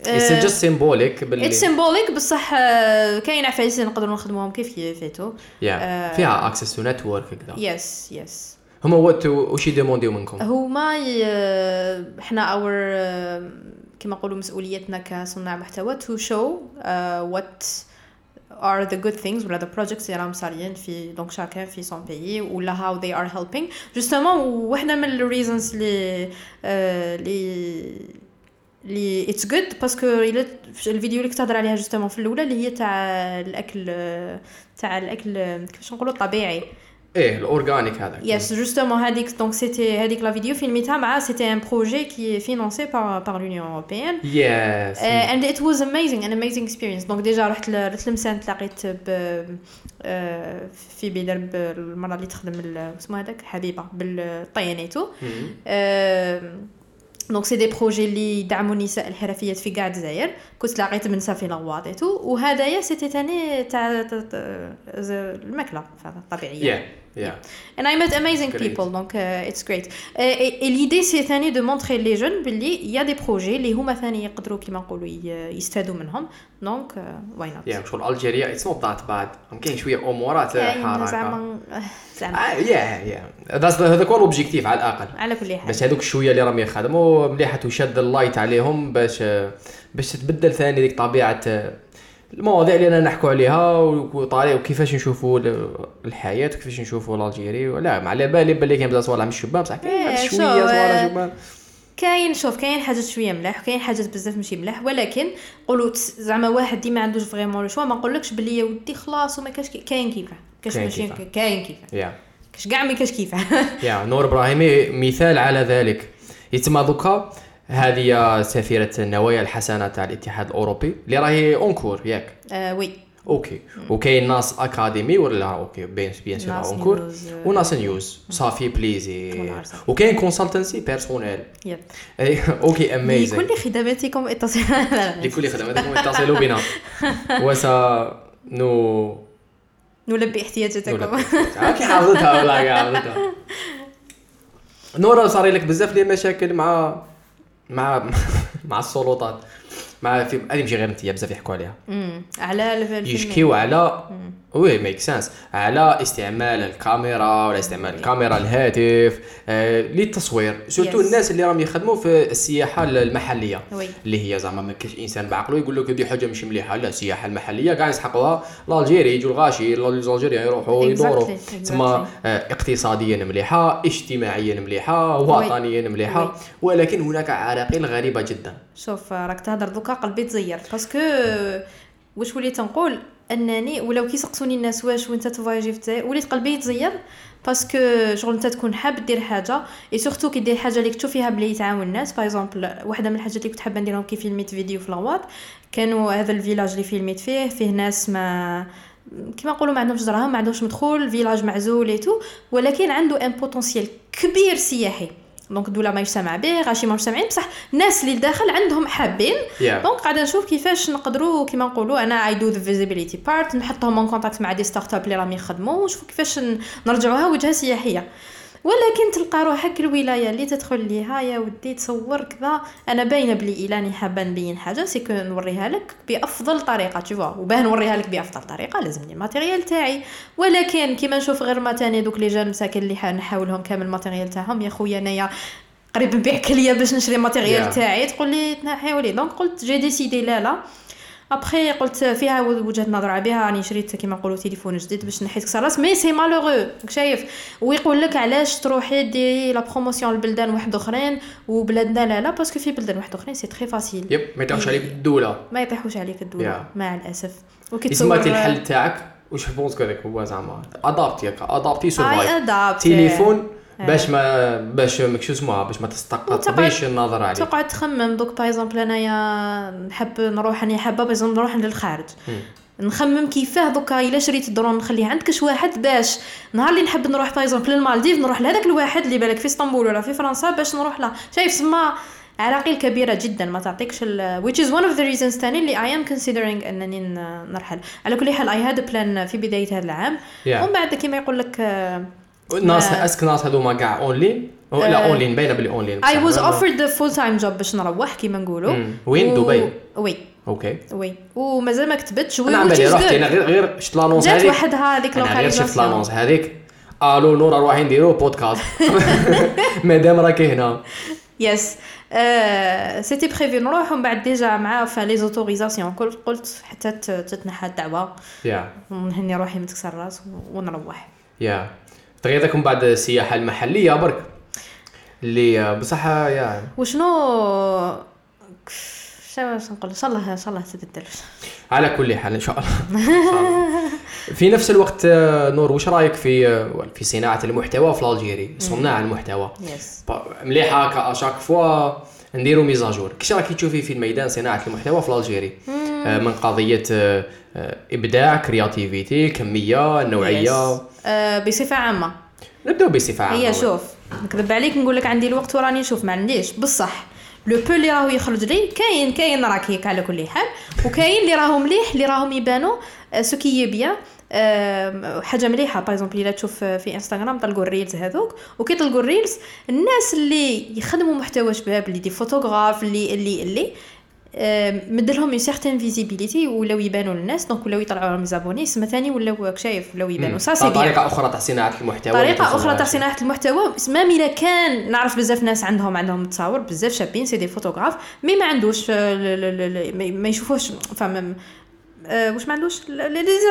it's آه، just symbolic باللي it's symbolic بصح آه، كاين عفايس نقدروا نخدموهم. كيف كيفاتو yeah آه، فيها access to network كذا yes yes هما what واش يديمونديو منكم؟ هما إحنا our كما نقولوا مسؤوليتنا كصناع محتوى to show uh, what are the good things ولا the projects اللي راهم صاريين في donc chacun في son pays ولا how they are helping. Justement واحدة من ال reasons اللي اللي اللي it's good parce que الا في الفيديو اللي كنت تهضر عليها justement في الأولى اللي هي تاع الأكل تاع الأكل كيفاش نقولوا الطبيعي. إيه ال organic هذاك Yes, justement, هذيك donc c'était هذيك la vidéo filmée مع un projet qui est financé par par l'Union européenne. yes and it was amazing, an amazing experience. Donc déjà رحت رحت لمسان تلاقيت ب في بدرب المرة اللي تخدم اسمها هذاك حبيبة بالطيانيتو. donc c'est des projets اللي يدعموا النساء الحرفيات في كاع الجزائر كنت لاقيت من صافي لغواطيتو وهدايا c'était تاني تاع الماكله الطبيعيه yeah yeah And I met amazing Great. people, donc uh, it's great. Uh, et, et l'idée c'est ثاني de montrer les jeunes باللي il y a des projets اللي هما ثاني يقدروا كيما نقولوا يستفادوا منهم. Donc uh, why not? yeah شغل Algeria it's not that bad كاين شوية امورات حركه زعما زعما yeah that's هذاك هو ال objectif على الاقل على كل حال. باش هذوك الشويه اللي راهم يخدموا مليحه تشد ال light عليهم باش باش تتبدل ثاني ديك طبيعه المواضيع اللي أنا نحكوا عليها وطريقه وكيفاش نشوفوا ال- الحياة وكيفاش نشوفوا l'Algérie ولا ما على بالي باللي كاين بزاف صوالح مش شبان بصح كاين إيه، شوية صوالح شبان كاين شوف كاين حاجات شوية ملاح وكاين حاجات بزاف ماشي ملاح ولكن قولوا زعما واحد ديما عندوش vraiment le choix ما نقولكش بلي يا ودي خلاص وما كاش كاين كيفاه. كاش ماشي. كاين كيفاه. كاش كاع ما كاش كيفاه. يا نور إبراهيمي مثال على ذلك. يتم دوكا. هذه سفيرة النوايا الحسنة تاع الاتحاد الأوروبي. اللي راهي أونكور ياك؟ آه وي. أوكي. وكاين ناس أكاديمي ولا أوكي بيان بيان سور أونكور. آه. وناس نيوز صافي بليزي. وكاين كونسلتنسي بيرسونيل يب. اي أوكي اميزنج لكل خدماتكم اتصلوا. لكل خدماتكم اتصلوا بنا. وس نو نلبي احتياجاتكم. كي حافظتها والله حافظتها نورا صار لك بزاف ديال المشاكل مع مع مع السلطات. مع في هذه ماشي غير انت بزاف يحكوا عليها. على يشكيو على oui make sense على استعمال الكاميرا ولا استعمال الكاميرا الهاتف آه للتصوير. surtout Yes. الناس اللي راهم يخدموا في السياحة المحلية. oui. اللي هي زعما ما كاينش إنسان بعقله يقول لك هذه حاجة مش مليحة. لا السياحة المحلية كاع يسحقوها. l'Algérie يجوا الغاشي الجيريين يروحوا يدوروا. Exactly, تسمى exactly. آه، اقتصاديا مليحة اجتماعيا مليحة وطنيا مليحة. oui. ولكن هناك عراقيل غريبة جدا. شوف راك تهضر دوكا قلبي تزير. parce que واش وليت نقول؟ أنني ولو كي سقسوني الناس واش وانت تفواياجي في وليت قلبي يتزير parce que شغل انت تكون حاب دير حاجة et surtout كي دير حاجة اللي فيها بلي يتعاون الناس. par exemple واحدة من الحاجات اللي كنت حابة نديرهم كي فيلميت فيديو في لواب كانوا هذا ال village اللي فيلميت فيه فيه ناس ما كيما نقولوا ما عندهمش دراهم ما عندهمش مدخول village معزول et tout ولكن عنده un potentiel كبير سياحي. donc الدولة ماهيش سامعه به غاشي سامعين بصح الناس اللي لداخل عندهم حابين Yeah. donc قاعدة نشوف كيفاش نقدروا كيما نقولوا أنا I do the visibility part نحطهم en contact مع des start-up اللي راهم يخدموا ونشوفوا كيفاش نرجعوها وجهه سياحيه ولكن تلقى روحك الولاية اللي تدخل ليها يا ودي تصور كذا. أنا باينة بلي إلا راني حابة نبين حاجة c'est que نوريها لك بأفضل طريقة تشوفوا وباه نوريها لك بأفضل طريقة لازمني ال matériel تاعي. ولكن كيما نشوف غير مثلا دوك les gens مساكن اللي نحاولهم كامل ال matériel تاعهم يا خويا انايا قريب نبيع كليه باش نشري ال matériel Yeah. تاعي. تقول لي تنحيو لي donc قلت j'ai décidé لا لا. ابخي قلت فيها وجهة نظر بها راني شريت كيما نقولوا تليفون جديد باش نحيت كسر راس mais c'est malheureux. شايف؟ ويقول لك علاش تروحي ديري la promotion لبلدان واحد أخرين وبلادنا لا لا parce que في بلدان واحد أخرين c'est très facile yep ما يطيحش عليك الدولة. ما يطيحوش عليك الدولة Yeah. مع الأسف. وكي تسمى الحل تاعك واش penses هذاك هو زعما؟ adapter adapter I survive adapt تليفون باش ما باش ما شو اسمها باش ما تستقطبيش النظر عليك. تقعد تخمم دوك par exemple أنايا نحب نروح راني حابة par نروح للخارج نخمم كيفاه دوكا إلا شريت الدرون نخليه عند كاش واحد باش نهار اللي نحب نروح par exemple للمالديف نروح لهذاك الواحد اللي بالك في إسطنبول ولا في فرنسا باش نروح له. شايف سما عراقيل كبيرة جدا ما تعطيكش ال which is one of the reasons تاني اللي I am considering أنني ن- نرحل. على كل حال I had a plan في بداية هذا العام. Yeah. ومن بعد كيما يقول لك آه، الناس ما- أسك ناس هذوما كاع اونلاين لا آه، اونلاين باينه بلي اونلاين I was بصح. offered the full time job باش نروح كيما نقولوا. وين؟ دبي؟ oui. okay. oui. ومازال ما كتبتش. oui أنا عمالي رحت. أنا غير غير شفت l'annonce جات هذيك. وحدها هذيك أنا غير شفت localisation. l'annonce هذيك. ألو نورا روحي نديرو بودكاست مادام راكي هنا. yes c'était prévu نروح ومن بعد déjà مع les autorisations قلت قلت حتى تتنحى الدعوة. يا ونهني روحي من تكسر راس ونروح. يا تغيرك من بعد السياحة المحلية برك. اللي آه، بصح آه، يا وشنو شنو نقول؟ إن شاء الله إن شاء الله تبدل على كل حال إن شاء الله. إن شاء الله. في نفس الوقت آه، نور وش رأيك في آه، في صناعة المحتوى في Algérie صناع المحتوى. مليحة هكا à chaque fois نديرو mise à jour. كيش راكي تشوفي في الميدان صناعة المحتوى في Algérie آه، من قضية آه، آه، إبداع créativité كمية نوعية. آه بصفة عامة. نبداو بصفة عامة. هي شوف نكذب عليك نقول لك عندي الوقت وراني نشوف ما عنديش. بصح le peu اللي راهو يخرج لي كاين كاين راك هيك على كل حال وكاين اللي راهم مليح اللي راهم يبانوا ce qui est bien. حاجة مليحة. par exemple إلا تشوف في انستغرام طلقوا ال reels هذوك وكي طلقوا ال reels الناس اللي يخدموا محتوى شباب اللي des photographes اللي اللي اللي مدلهم une certaine visibilité ولاو يبانوا للناس donc ولاو يطلعوا لهم زابوني سما ثاني ولاو شايف ولاو يبانوا. سا سي طريقة أخرى تاع صناعه المحتوى. طريقة اللي أخرى تاع صناعة المحتوى. même إلا كان نعرف بزاف ناس عندهم عندهم تصاور بزاف شابين c'est des photographes mais ما عندوش آه، ما- يشوفوش فما واش ما عندوش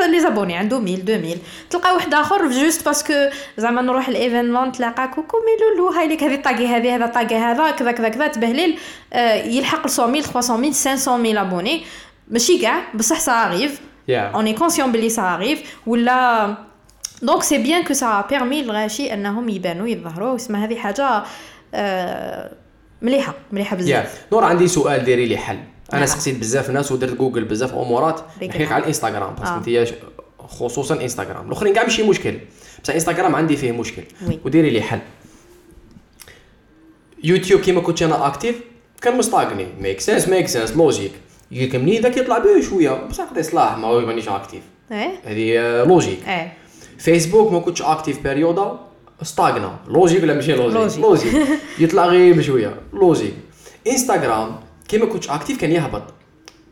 les abonnés عنده 1000 2000 تلقى واحد آخر juste parce que زعما نروح ال événement تلاقى coucou mes loulous هاي لك هذه طاقي هذه هذا طاقي هذا كذا كذا كذا تبهليل. آه، يلحق 100000 300000 500000 abonnés ماشي كاع بصح ça arrive. on est conscient بلي ça arrive ولا donc c'est bien que ça permet الغاشي أنهم يبانوا يظهروا. اسمها هذه حاجة آه، مليحة مليحة بزاف. نور عندي سؤال ديري لي حل. أنا. سقسيت بزاف ناس ودرت جوجل بزاف أمورات نحكيك. على الإنستغرام parce que آه. أنت خصوصا إنستغرام. الأخرين كاع ماشي مشكل بصح إنستغرام عندي فيه مشكل. وديري لي حل. يوتيوب كيما كنت أنا actif كان مستاغني make sense make sense logique يجيك منين ذاك يطلع به شوية بصح قد يصلح ما مانيش actif إيه؟ هذه آه، logique إيه. فيسبوك ما كنتش actif période ستاغنا logique ولا ماشي logique logique. logique يطلع غير بشوية. logique انستغرام كيما كنتش actif كان يهبط.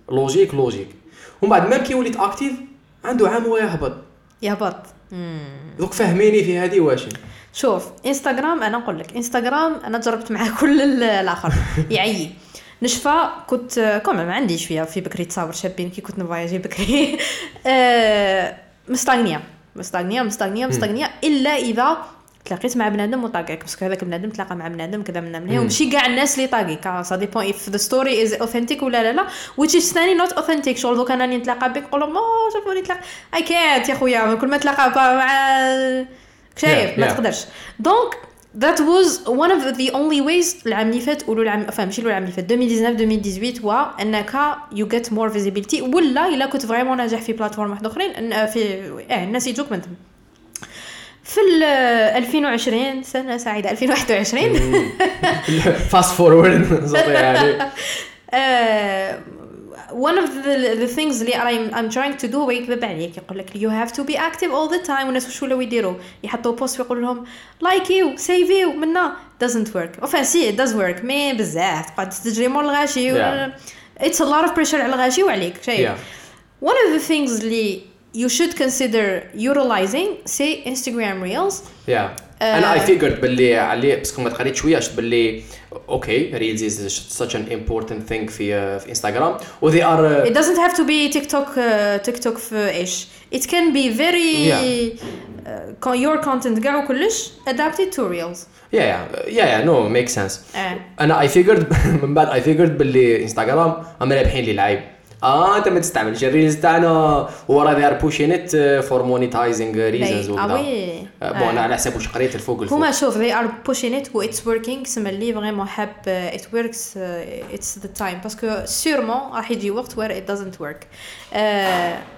logique logique ومن بعد ما كي وليت actif عنده عام ويهبط يهبط. دوك فهميني في هذه واش. شوف انستغرام أنا نقول لك انستغرام أنا جربت معاه كل ال- الآخر. يعيي نشفى كنت comme ما عنديش فيها في بكري تصاور شابين كي كنت نفواياجي بكري. آه، مستاغنية. مستاغنية مستاغنية مستاغنية. إلا إذا تلاقيت مع بنادم وطاقيك parce que هذاك بنادم تلاقى مع بنادم كذا من هنا وماشي كاع الناس اللي طاقيك ça dépend if the story is authentic ولا لا لا. Which is ثاني not authentic شغل دوك أنا نتلاقى بك نقول لهم أوه شوفوني نتلاقى. اي كانت يا خويا كل ما تلاقى مع شايف Yeah, ما yeah. تقدرش. donc that was one of the only ways العام اللي فات ولو العام enfin ماشي العام اللي فات 2019 2018 هو أنك you get more visibility. ولا إلا كنت vraiment ناجح في platform واحد أخرين في آه الناس يجوك منهم في ال 2020 سنه سعيدة 2021 fast forward يعني. Uh, one of the, the things اللي I'm, I'm trying to do هو يكذب عليك يقول لك you have to be active all the time. والناس وش ولاو يديروا؟ يحطوا post ويقولوا لهم لايكيو سيفيو منا doesn't work. Si it does work. mais بزاف. تقعد تجري مور الغاشي. Yeah. it's a lot of pressure على الغاشي وعليك. شايف Yeah. one of the things اللي you should consider utilizing say Instagram reels. يا أنا I figured باللي عليه parce que ما تقريت شوية شفت باللي okay reels is such an important thing في في انستغرام و they are It doesn't have to be TikTok uh, TikTok في إيش it can be very Yeah. uh, your content كاع وكلش adapted to reels. يا يا يا يا no make sense آه أنا I figured من بعد I figured باللي انستغرام هم رابحين لي العيب آه أنت ما تستعملش. ال reels تاعنا ورا they are pushing it for monetizing reasons آه وكذا. oui. bon أنا على حسب واش قريت الفوق الفوق. هما شوف they are pushing it و it's working. سما اللي vraiment حاب it works uh, it's the time. parce que sûrement راح يجي وقت where it doesn't work. uh,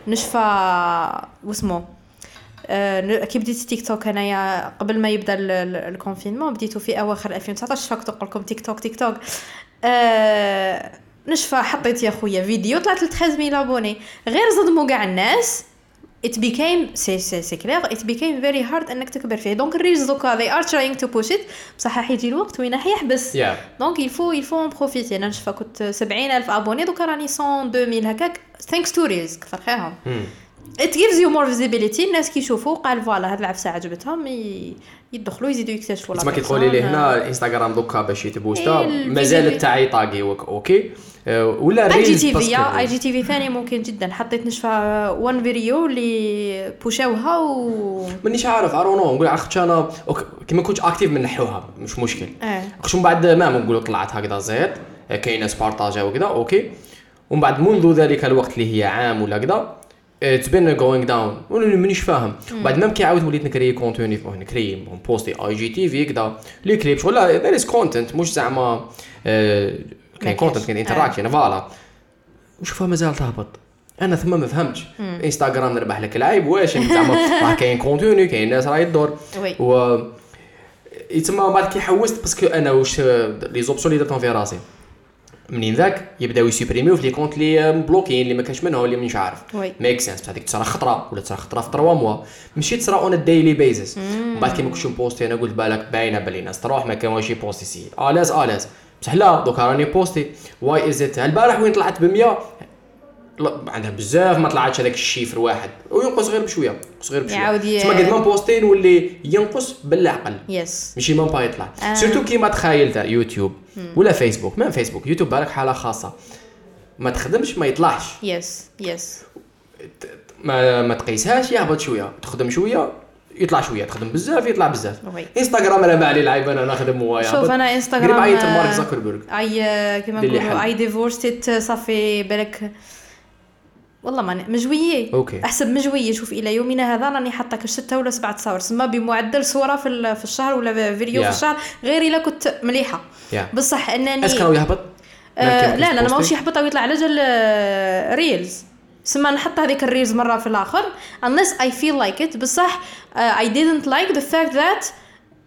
نشفى واسمو آه، كي بديت تيك توك انايا قبل ما يبدأ ال- ال- ال confinement بديتو في أواخر 2019 فكنت نقول لكم تيك توك تيك توك آه، نشفى حطيت يا خويا فيديو طلعت ل 13000 abonnés غير صدموا كاع الناس it became c'est c'est c'est clair it became very hard إنك تكبر فيه. donc ال reels دوكا they are trying to push it. بصح راح يجي الوقت وين راح يحبس. yeah donc faut en profiter. أنا نشفى كنت 70000 abonnés دوكا راني 100 2000 هكاك thanks to reels كثر خيرهم. It gives you more visibility. الناس كي يشوفوا قال voilà هاد العفسة عجبتهم ي- يدخلوا يزيدوا يكتشفوا تسمى كي تقولي لي هنا الإنستغرام دوكا باش يتبوستا إيه، ال مازال. تاعي طاقي وك- okay؟ ولا IGTV IGTV ثاني ممكن جدا. حطيت نشفى one video اللي بوشاوها و مانيش عارف ارو نو نقول عرفت أنا okay، كي ما كنتش actif من نحوها مش مشكل. آه خش من بعد ما نقولوا طلعت هكذا زيد كاين ناس بارطاجا وكذا okay. ومن بعد منذ ذلك الوقت اللي هي عام ولا كذا it's been going down وأنا مانيش فاهم. بعد ما كي عاود وليت نكري contenu نكري بوستي IGTV كذا les clips ولا there is content مش زعما آه، كاين content. كاين interaction voilà. نشوفها مازال تهبط. أنا ثم ما فهمتش. إنستغرام نربح لك العيب واش زعما راه كاين contenu كاين ناس راهي تدور. و يتسمى بعد كي حوست parce que أنا واش les options اللي درتهم في راسي. منين ذاك؟ يبداو يسوبريميو في les comptes اللي مبلوكين اللي ما كانش منهم اللي مانيش عارف. make sense بصح هذيك تصرا خطرة ولا تصرا خطرة في 3 mois ماشي تصرا on daily basis من بعد كي ما كنتش نبوستي أنا قلت بالك باينة بلي ناس تروح ما كان واش يبوستي c'est à l'aise à l'aise. بصح لا دوكا راني بوستي. why is it؟ البارح وين طلعت ب 100 لا عندها بزاف ما طلعتش هذاك ال chiffre واحد. وينقص غير بشوية ينقص غير بشوية. يعاود تسمى قد ما بوستي نولي ينقص بالعقل. yes. ماشي même pas يطلع. آه. surtout كيما تخايل تاع يوتيوب ولا فيسبوك. même فيسبوك؟ يوتيوب بالك حالة خاصة. ما تخدمش ما يطلعش. yes yes. ما ما تقيسهاش يهبط شوية. تخدم شوية يطلع شوية تخدم بزاف يطلع بزاف. انستغرام أنا ما عليه العيب أنا نخدم يهبط شوف أنا انستغرام قريب عيط آه، مارك زاكربيرغ أي آه، كيما نقولوا. أي divorced صافي بالك. والله ما مجوية. okay. أحسب مجوية. شوف إلى يومنا هذا راني حاطة كش ستة ولا سبعة صور. سما بمعدل صورة في في الشهر ولا فيديو Yeah. في الشهر غير إلا كنت مليحة. Yeah. بصح أنني كانوا يهبط آه لا لا ماهوش يحبط أو يطلع على جال آه، reels سما نحط هذيك الريلز مرة في الآخر. Unless I feel like it. بصح uh, I didn't like the fact that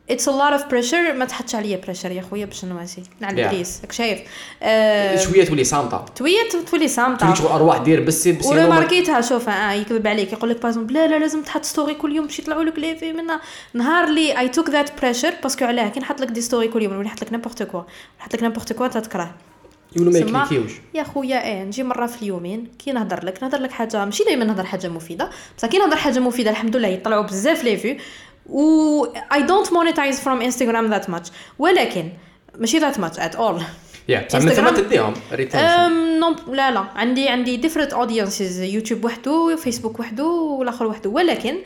it's a lot of pressure. ما تحطش عليا pressure يا خويا باش نواسي. Yeah. البليس راك شايف. آه شوية تولي صامته تويت تولي صامته تولي شغل أرواح دير بس بس وريماركيتها شوف آه يكذب عليك. يقول لك بازم لا لا لازم تحط ستوري كل يوم. باش يطلعوا لك les vues منا نهار اللي I took that pressure parce que علاه كي نحط لك des stories كل يوم ولا نحط لك n'importe quoi نحط لك n'importe quoi تتكره يقولوا ما يكليكيوش. يا خويا إيه نجي مرة في اليومين كي نهضر لك نهضر لك حاجة ماشي دائما نهضر حاجة مفيدة بصح كي نهضر حاجة مفيدة الحمد لله يطلعوا بزاف les vues و I don't monetize from Instagram that much ولكن ماشي that much at all. يا بصح. تديهم retention لا لا عندي عندي different audiences يوتيوب وحده فيسبوك وحده والآخر وحده ولكن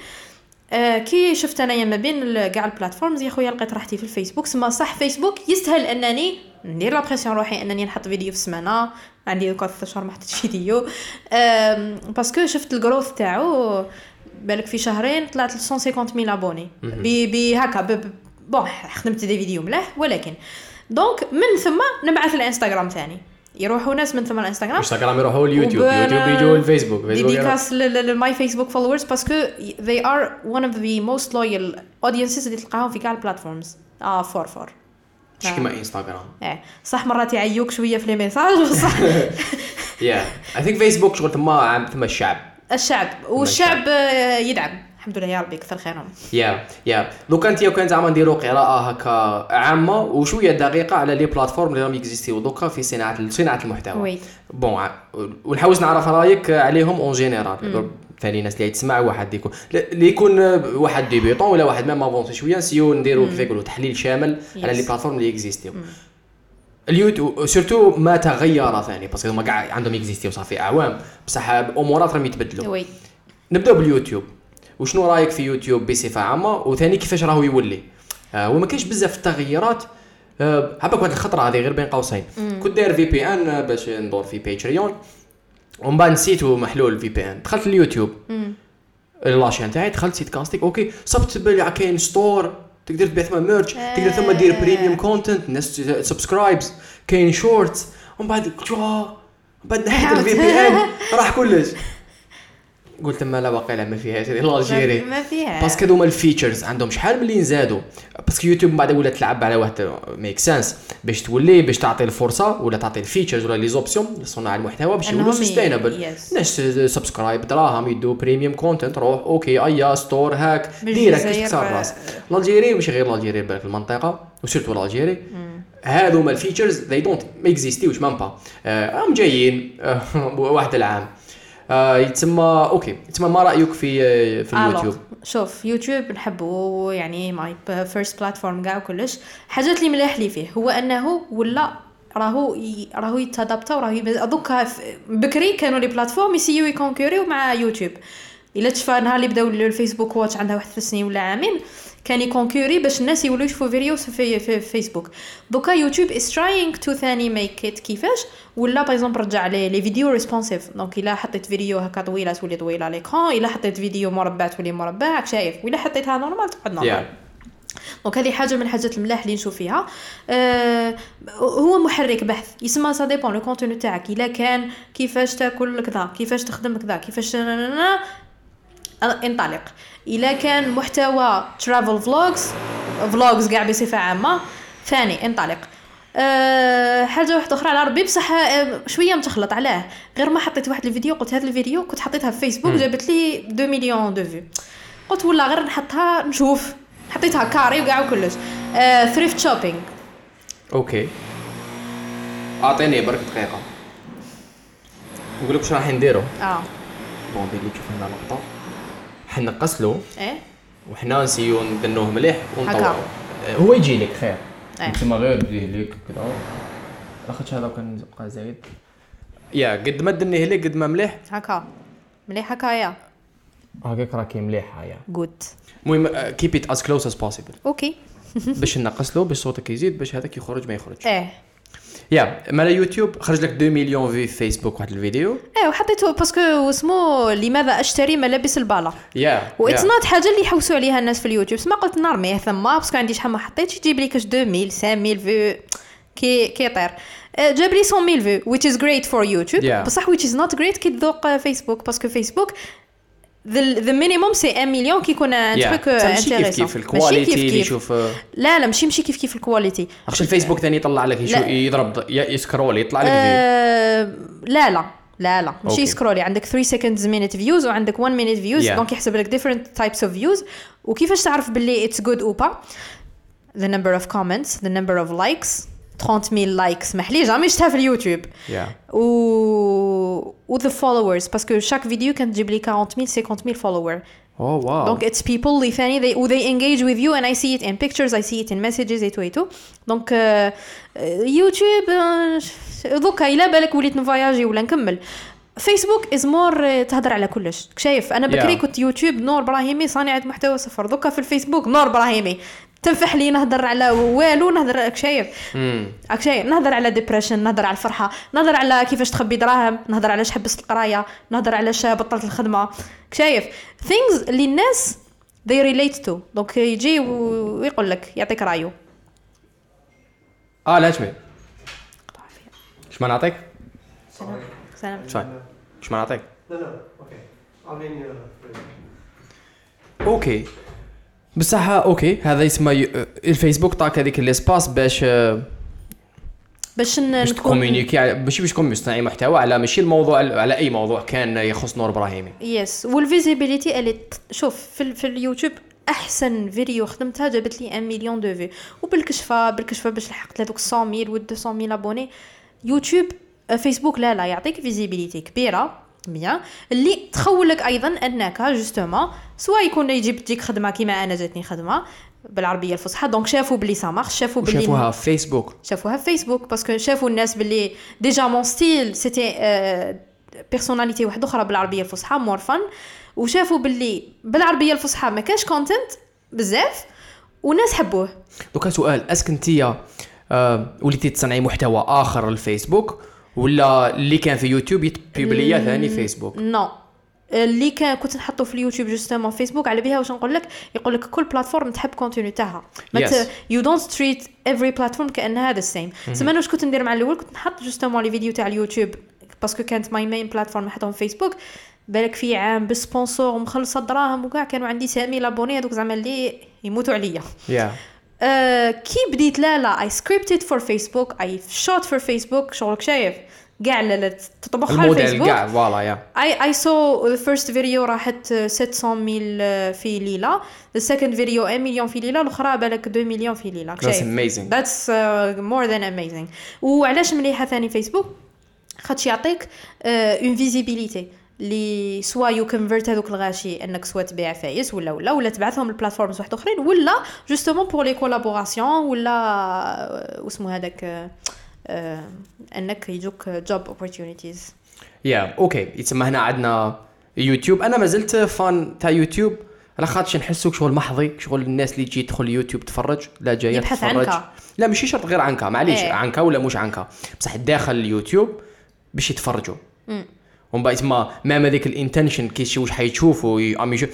آه كي شفت أنايا ما بين كاع ال platforms يا خويا لقيت راحتي في الفيسبوك. سما صح فيسبوك يستاهل أنني ندير la pression روحي أنني نحط فيديو في السمانة عندي دوكا ثلاث شهور ما حطيتش فيديو. parce que شفت ال growth تاعو بالك في شهرين طلعت ل 150 mille abonnés ب ب- هكا ب- ب- bon خدمت des vidéos ملاح ولكن. donc من ثم نبعث الانستغرام ثاني يروحوا ناس من ثم الانستغرام انستغرام يروحوا اليوتيوب وب- يوتيوب يجوا الفيسبوك dédicace ل my Facebook followers parce que they are one of the most loyal audiences اللي تلقاهم في كاع ال platforms آه for for مش كيما انستغرام إيه. صح مرات يعيوك شوية في les messages بصح yeah I think فيسبوك شغل ثم ثم الشعب. الشعب. والشعب آه، يدعم. الحمد لله يا ربي كثر خيرهم. yeah yeah. لو كانت كان زعما نديرو قراءة هكا عامة وشوية دقيقة على les plateformes اللي راهم يكزيستيو دوكا في صناعة صناعة المحتوى. oui. bon ونحاول نعرف رأيك عليهم en général ثاني الناس اللي تسمع واحد يكون اللي يكون واحد débutant ولا واحد ما avancé شوية نسيو نديرو كيف يقولوا تحليل شامل على Yes. les plateformes اللي اكزيستيو اليوتيوب surtout ما تغير ثاني parce que هما كاع عندهم اكزيستيو صافي اعوام بصح امورات راهم يتبدلوا. oui. نبداو باليوتيوب. وشنو رايك في يوتيوب بصفة عامة؟ وثاني كيفاش راهو يولي؟ آه وما كاينش بزاف التغيرات آه عباك واحد الخطرة هذه غير بين قوسين. كنت داير VPN باش ندور في Patreon ومن بعد نسيتو محلول VPN دخلت اليوتيوب. la chaîne تاعي دخلت statistiques okay صبت بلي كاين store تقدر تبيع ثم merch تقدر ثم دير premium content الناس subscribers كاين shorts ومن بعد قلت من بعد نحيت ال VPN راح كلش. قلت ما لا واقيلا ما فيهاش هذه l'Algérie ما فيها. parce que هذوما ال features عندهم شحال ملي نزادوا parce que يوتيوب من بعد ولا تلعب على واحد make sense باش تولي باش تعطي الفرصة ولا تعطي ال features ولا les options لصناع المحتوى باش يولوا sustainable yes. ناس subscribe دراهم يدوا premium content روح okay أيا store هاك ديرك تكسر آه، راس l'Algérie مش غير l'Algérie بالك المنطقة و surtout l'Algérie هذوما ال features they don't ما اكزيستيوش même pas. آه، هم جايين آه، واحد العام. آه، يتسمى okay يتسمى ما رأيك في آه، في اليوتيوب؟ Alors, شوف يوتيوب نحبه يعني my first platform كاع وكلش. حاجات اللي ملاح لي فيه هو أنه ولا راهو ي... راهو يتادابتا وراهو. دوكا بكري كانوا les plateformes يسيو يكونكوريو مع يوتيوب. إلا تشفى نهار اللي بداو الفيسبوك Watch عندها واحد ثلاث سنين ولا عامين كان يكونكوري باش الناس يولوا يشوفوا فيديوز في, في فيسبوك دوكا يوتيوب is trying to ثاني make it كيفاش؟ ولا par exemple رجع لي les vidéos responsives donc إلا حطيت فيديو هكا طويلة تولي طويلة على l'écran إلا حطيت فيديو مربع تولي مربع راك شايف ولا حطيتها normal تقعد normal Yeah. donc هذه حاجة من الحاجات الملاح اللي نشوف فيها. آه هو محرك بحث. يسمى ça dépend le contenu تاعك. إلا كان كيفاش تاكل كذا كيفاش تخدم كذا كيفاش انطلق. الا كان محتوى travel vlogs vlogs كاع بصفة عامة. ثاني انطلق. أه حاجة واحدة أخرى على ربي بصح آه، شوية متخلط علاه. غير ما حطيت واحد الفيديو قلت هذا الفيديو كنت حطيتها في فيسبوك جابت لي 2 مليون de vues. قلت ولا غير نحطها نشوف. حطيتها carré وكاع وكلش. thrift shopping okay. أعطيني برك دقيقة. نقول لك واش راح نديرو؟ آه. bon دير لي تشوف هنا لقطه حنقص له إيه. وحنا نسيو ندنوه مليح ونطلعو هكا. آه، هو يجي لك خير. إيه. تما غير بديه لك كذا لاخاطش هذا كان يبقى زايد. yeah قد ما دنيه لك قد ما مليح. هكا. مليحه كايا هكاك راكي مليحة yeah. good المهم keep it as close as possible okay باش نقص له باش صوتك يزيد باش هذاك يخرج ما يخرجش. إيه. yeah مالا يوتيوب؟ خرج لك 2 مليون في فيسبوك واحد الفيديو. إيه وحطيته parce que اسمه لماذا أشتري ملابس البالا yeah why not حاجة اللي يحوسوا عليها الناس في اليوتيوب. سما قلت نرميه ثم parce que عندي شحال ما حطيت يجيب لي كاش 2000 5000 vues كي كي يطير آه، جاب لي 100000 vues which is great for YouTube. Yeah. بصح which is not great كي تذوق فيسبوك. parce que فيسبوك the, the minimum c'est 1 مليون كي يكون un truc كيف كيف ال qualité اللي يشوف لا لا ماشي ماشي كيف كيف ال qualité عرفتش الفيسبوك ثاني يطلع لك. يضرب ي scroll يطلع لك آه لا لا لا لا. ماشي. سكرولي عندك 3 seconds minute views وعندك 1 minute views Yeah. donc يحسب لك different types of views. وكيفاش تعرف باللي it's good ou pas the number of comments the number of likes 30000 likes محلي jamais شفتها في اليوتيوب و و the followers. parce que chaque vidéo كانت تجيب لي 40000 50000 follower oh wow donc it's people اللي ثاني they, they engage with you and I see it in pictures I see it in messages دونك آه، آه، يوتيوب دوكا الا بالك وليت نفواياجي ولا نكمل فيسبوك is more تهضر على كلش شايف أنا بكري Yeah. كنت يوتيوب نور ابراهيمي صانعة محتوى صفر. دوكا في الفيسبوك نور ابراهيمي تنفح لي نهضر على والو نهضر راك شايف؟ راك شايف؟ نهضر على depression نهضر على الفرحة نهضر على كيفاش تخبي دراهم نهضر علاش حبست القراية نهضر علاش بطلت الخدمة. راك شايف؟ things اللي الناس they relate to. دونك يجي ويقول لك يعطيك رايو آه لا تشمي اش ما نعطيك؟ سلام. شاي. اش ما نعطيك okay. I'll mean you. أوكي. بصح أوكي هذا يسمى ي- الفيسبوك طاك هذيك الإسباس باش باش ن- باش نكون تكومونيكي ماشي باش تكون مصنعي محتوى على ماشي الموضوع على أي موضوع كان يخص نور ابراهيمي yes وال visibilité اللي شوف في, في اليوتيوب أحسن فيديو خدمتها جابت لي 1 مليون de vues وبالكشفة بالكشفة باش لحقت لهذوك 100000 و 200000 abonnés يوتيوب آه، فيسبوك لا لا يعطيك visibilité كبيرة. بيان اللي تخول لك أيضا أنك justement سواء يكون يجيب تجيك خدمة كيما أنا جاتني خدمة بالعربية الفصحى. donc شافوا بلي ça marche شافوا بلي وشافوها في فيسبوك شافوها في فيسبوك parce que شافوا الناس باللي déjà mon style c'était personnalité واحدة أخرى بالعربية الفصحى more fun وشافوا باللي بالعربية الفصحى ما كاش content بزاف والناس حبوه. دوكا سؤال est-ce que انت آه وليتي تصنعي محتوى آخر للفيسبوك ولا اللي كان في يوتيوب يتبيبليا ثاني فيسبوك no. اللي كان كنت نحطه في اليوتيوب justement فيسبوك على بها واش نقول لك يقول لك كل plateforme تحب contenu تاعها. you don't treat every platform كأنها the same سما أنا واش كنت ندير مع الأول؟ كنت نحط justement les vidéos تاع اليوتيوب. parce que كانت my main platform نحطهم في فيسبوك بالك في عام ب sponsor ومخلصة دراهم وكاع كانوا عندي 9000 abonnés هذوك زعما اللي يموتوا عليا. yeah آه، كي بديت؟ لا لا I scripted for فيسبوك I shoot for فيسبوك شغلك شايف؟ كاع لا تطبخها الفيسبوك كاع voilà yeah. I I saw the first video راحت 700 في ليلة. The second video 1 مليون في ليلة. الأخرى بالك 2 مليون vues شايف؟ amazing. That's uh, more than amazing. وعلاش مليحة ثاني فيسبوك خاطش يعطيك une visibilité اللي soit you convert هذوك الغاشي إنك soit تبيع فايس ولا ولا ولا تبعثهم لل platforms واحد أخرين ولا justement pour les collaborations ولا آه، واسمه هذاك آه، آه، إنك يجوك job opportunities yeah okay يتسمى هنا عندنا يوتيوب أنا ما زلت fan تاع يوتيوب على خاطرش نحسوك شغل محظي شغل الناس اللي تجي تدخل يوتيوب تفرج. لا جاية عنك. لا ماشي شرط غير عنك. معليش إيه. عنك ولا مش عنك. بصح داخل اليوتيوب باش يتفرجوا. ومن بعد تسمى même هذيك ال intention كي شي واش عم يشوف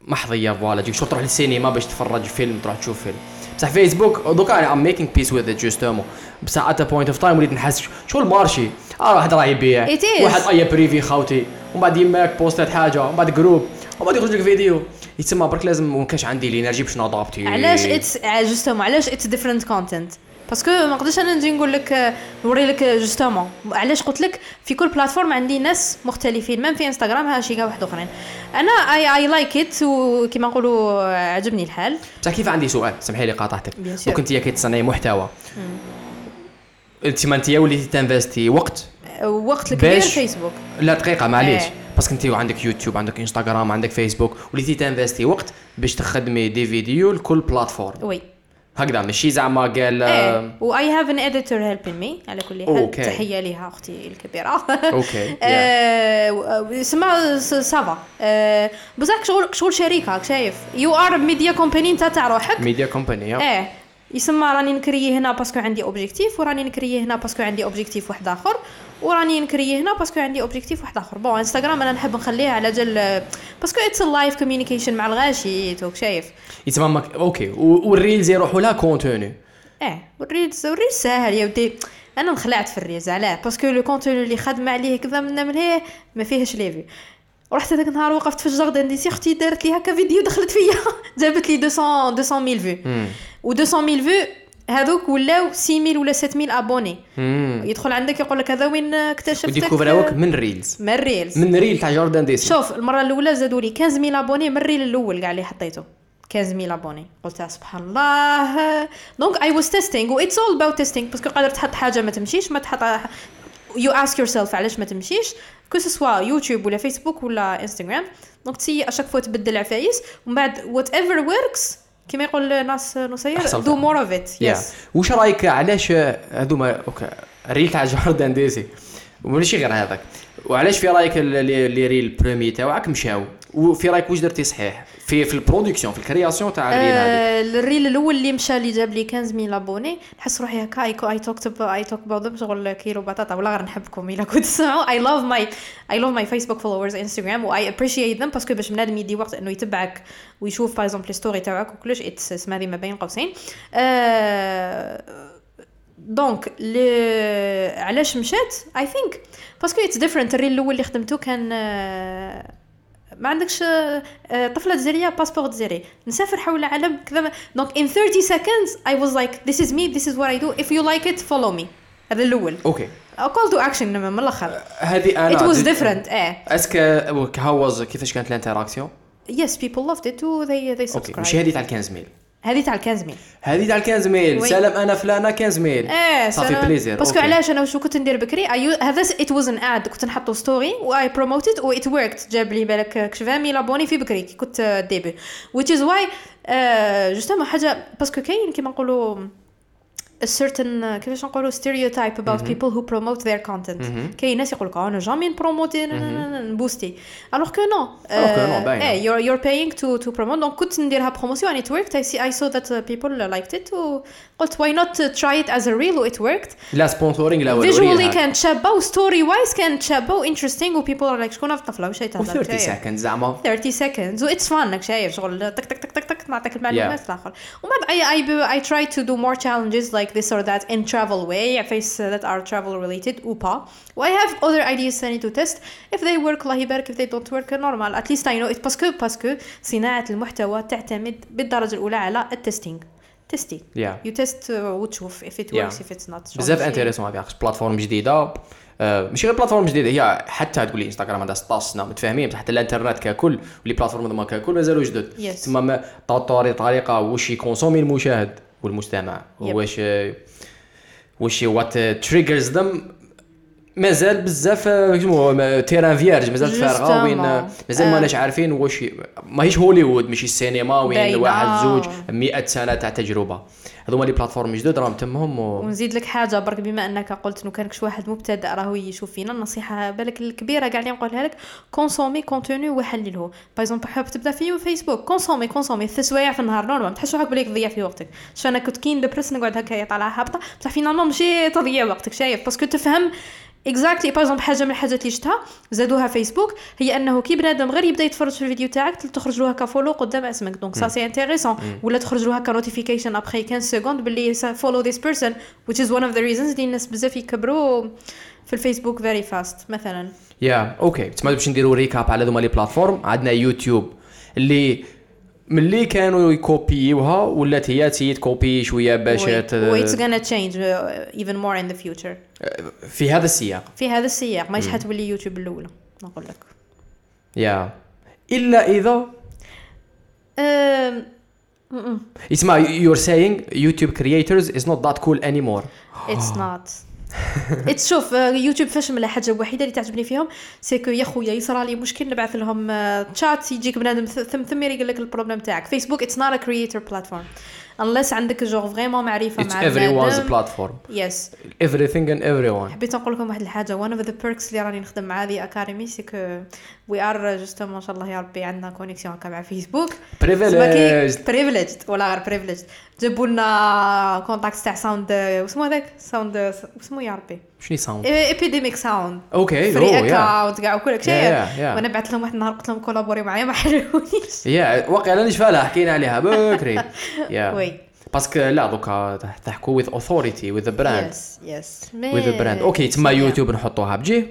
محظيه voilà تجيك شو تروح للسينما باش تفرج فيلم تروح تشوف فيلم. بصح فيسبوك دوكا أنا I'm making peace with it justement بصح at point of time وليت نحس شغل marché آه واحد راه يبيع. واحد اي privé خاوتي ومن بعد يماك بوستات حاجة. ومن بعد groupe ومن بعد يخرج لك فيديو يتسمى برك لازم ما كانش عندي ال energy باش نادابتي علاش اتس جوستومون علاش اتس ديفرنت كونتنت باسكو ما نقدرش أنا نجي نقول لك نوري لك justement. علاش قلت لك؟ في كل plateforme عندي ناس مختلفين même في انستغرام ها شي كاع واحد أخرين. أنا I I like it وكيما نقولوا عجبني الحال. بصح كيف عندي سؤال؟ سمحي لي قاطعتك. Bien sûr. دوك انت كي تصنعي محتوى. انت ما انت وليتي تنفستي وقت؟ وقت الكبير باش- فيسبوك لا دقيقة معليش. إيه. parce que انت عندك يوتيوب عندك انستغرام عندك فيسبوك وليتي تنفستي وقت باش تخدمي des vidéos لكل plateforme oui. هكذا ماشي زعما قال إيه و I have an editor helping me على كل حال okay. تحية ليها أختي الكبيرة. okay آه، سما ça va. آه، بصح شغل شغل راك شايف؟ you are media company انت تاع روحك. media company إيه. يسمى راني نكري هنا parce que عندي objectif وراني نكري هنا parce que عندي objectif واحد آخر. وراني نكري هنا parce que عندي objectif واحد آخر. bon انستغرام أنا نحب نخليها على جل parce que it's live communication مع الغاشي توك شايف. يتسمى مك... okay و ال reels يروحوا لها contenu إيه والريلز والريلز ساهل يا ودي. أنا انخلعت في ال reels علاه. parce que le contenu اللي خدمة عليه كذا من هي ما فيهش les vues ورحت هذاك النهار وقفت في ال Jardin d'Essai أختي دارت لي هكا فيديو دخلت فيا. جابت لي 200 200 mille vues. و 200 mille vues هذوك ولاو 6000 ولا 7000 abonnés. يدخل عندك يقول لك هذا وين اكتشفتك؟ وديكوفراوك من reels. من ال reels من reel تاع Jardin d'Essai شوف المرة الأولى زادوا لي 15000 abonnés من ال reel الأول كاع اللي حطيته. 15000 abonnés. قلت سبحان الله. donc I was testing و it's all about testing parce que قادر تحط حاجة ما تمشيش ما تحط you ask yourself علاش ما تمشيش؟ que ce soit يوتيوب ولا فيسبوك ولا انستغرام donc تسي à chaque fois تبدل عفايس ومن بعد whatever works كما يقول ناس نصير. do more of it yeah yes واش رأيك علاش هذوما ال reel تاع Jardin d'Essai وماشي غير هذاك. وعلاش في رأيك les reels premiers تاعك مشاو. وفي رايك واش درتي صحيح؟ في في ال production في ال création تاع ال reel هذيك؟ آه، ال reel الأول اللي مشى اللي جاب لي 15000 abonnés نحس روحي هكا اي I talk I talk them شغل كيلو بطاطا ولا غير نحبكم إلا كنت تسمعوا. I love my I love my Facebook followers Instagram و I appreciate them parce que باش بنادم يدي وقت إنه يتبعك ويشوف par exemple story تاعك وكلش it's اسمها هذه ما بين قوسين. آه، donc ل- علاش مشات؟ I think parce que it's different ال reel الأول اللي خدمته كان آه، ما عندكش آه، آه، طفلة جزائريه passeport جزائري نسافر حول العالم كذا. donc in 30 seconds I was like this is me this is what I do. If you like it follow me. هذا الأول. okay. Call to action من الأخر. هذه أنا was درت- different آه est-ce que how was كيفاش كانت ال interaction؟ Yes people loved it too. They they okay subscribed. ماشي هذه تاع 15 mille. هذه تاع ال quinze mille هذه تاع 15 mille oui. سلام أنا فلانة 15 mille إيه صافي. plaisir parce que. علاش أنا واش كنت ندير بكري؟ I- هذا it was an ad كنت نحطو story و I promoted و it worked جاب لي بالك كش 20 abonnés في بكري. كي كنت début which is why justement حاجة parce que كاين كيما نقولوا a certain كيفاش نقولوا stereotype about people who promote their content. كاين ناس يقول لك أنا jamais نبروموتي نبوستي alors que non Alors que non، باينة. إيه you're you're paying to to promote. donc كنت نديرها promotion and it worked. I see I saw that uh, people liked it وقلت why not try it as a reel? و it worked. لا sponsoring لا والو visually reel هذا. كانت شابه و story wise كانت شابه و interesting و people are like شكون هاد الطفله واش هي و تهضر 30 second زعما 30 seconds. و it's fun راك شايف شغل تك تك تك تك تك معطيك المعلومات yeah. الآخر وما I I I try to do more challenges like this or that in travel wise that are travel related أوبا. و I have other ideas ثاني to test if they work الله يبارك. if they don't work normal at least I know parce que parce que صناعة المحتوى تعتمد بالدرجة الأولى على ال testing. You test uh, وتشوف if it Yeah. works if it's not بزاف intéressant هذه خاص plateforme جديده ماشي غير plateforme جديده هي حتى تقول لي انستغرام هذا 16 سنه متفاهمين بصح حتى الانترنت ككل و les plateformes هذوما ككل مازالوا جدد Yes. تما ما طوري طريقه واش يكونسومي المشاهد والمستمع Yep. واش واش what triggers them مازال بزاف آه، شنو terrain vierge مازال فارغه وين آه،. مازال آه. ماناش عارفين واش ماهيش هوليوود ماشي السينما وين. واحد زوج 100 سنة تاع تجربة هذوما les plateformes جدد راهم تمهم و... ونزيد لك حاجة برك بما أنك قلت إنه كانك شي واحد مبتدئ راهو يشوف فينا النصيحة بالك الكبيرة كاع اللي نقولها لك كونسومي contenu وحلله par exemple حاب تبدأ في فيسبوك كونسومي كونسومي ثلاث سوايع في النهار normal ما تحسش روحك بليك تضيع في وقتك شو أنا كنت كين دبرس نقعد هكا طالعه هابطة بصح finalement ماشي تضييع وقتك شايف parce que تفهم exactly باغ حاجة من الحاجات اللي شفتها زادوها فيسبوك هي أنه كي بنادم غير يبدأ يتفرج في الفيديو تاعك تخرج له هكا follow قدام اسمك. donc ça c'est intéressant ولا تخرج له هكا notification après 15 secondes باللي follow this person which is one of the reasons اللي الناس بزاف يكبروا في الفيسبوك very fast مثلا. yeah okay تسمى باش نديروا recap على هذوما les plateformes عندنا يوتيوب اللي ملي كانوا يكوبيوها ولات هي تي تكوبي شوية باش و it's change uh, even more in the future. في هذا السياق. في هذا السياق. ماهيش حتولي يوتيوب الأولى. نقول لك. yeah. إلا اذا. اسمع you're saying YouTube creators is not that cool anymore. it's not it's شوف آه، يوتيوب فاش من الحاجة الوحيده اللي تعجبني فيهم c'est que يا خويا يصرى لي مشكل نبعث لهم تشات يجيك بنادم ثم ثم يقول لك ال problème تاعك. فيسبوك it's not a creator platform unless عندك genre vraiment معرفة It's مع everyone's platform. yes everything and everyone. حبيت نقول لكم واحد الحاجة. One of the perks اللي راني نخدم مع هذه اكاديمي c'est que we are justement ما شاء الله يا ربي عندنا connexion هكا مع فيسبوك privileged. privileged ولا غير privileged جابوا لنا contact تاع sound واسمو هذاك؟ ساوند واسمو يا ربي. شنو sound Epidemic Sound okay free account كاع وكل شيء. وأنا بعثت لهم واحد النهار قلت لهم كولابوري معايا ما حلونيش يا واقيلا نشفى لها حكينا عليها؟ بكري. yeah. oui. parce que لا دوكا تحكوا with authority with the brand. يس يس the brand. okay تما يوتيوب نحطوها. بجي؟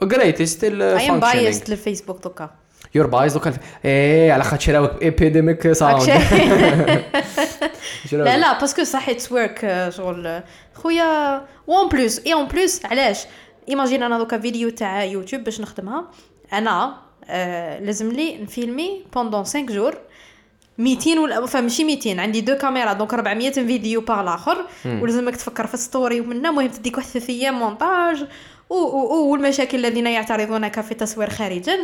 Still uh, I am biased للفيسبوك دوكا. you're biased دوكا. إيه على خاطر شراوك epidemic sound. لا لا parce que صح it's work شغل خويا en plus et en plus علاش؟ imagine أنا دوكا فيديو تاع يوتيوب باش نخدمها. أنا آه لازم لي نفيلمي pendant 5 jours 200 ولا فا ماشي 200 عندي deux caméras donc 400 فيديو باغ الآخر ولازمك تفكر في story ومنها مهم تديك واحد ثلاث أيام مونتاج والمشاكل الذين يعترضونك في التصوير خارجا.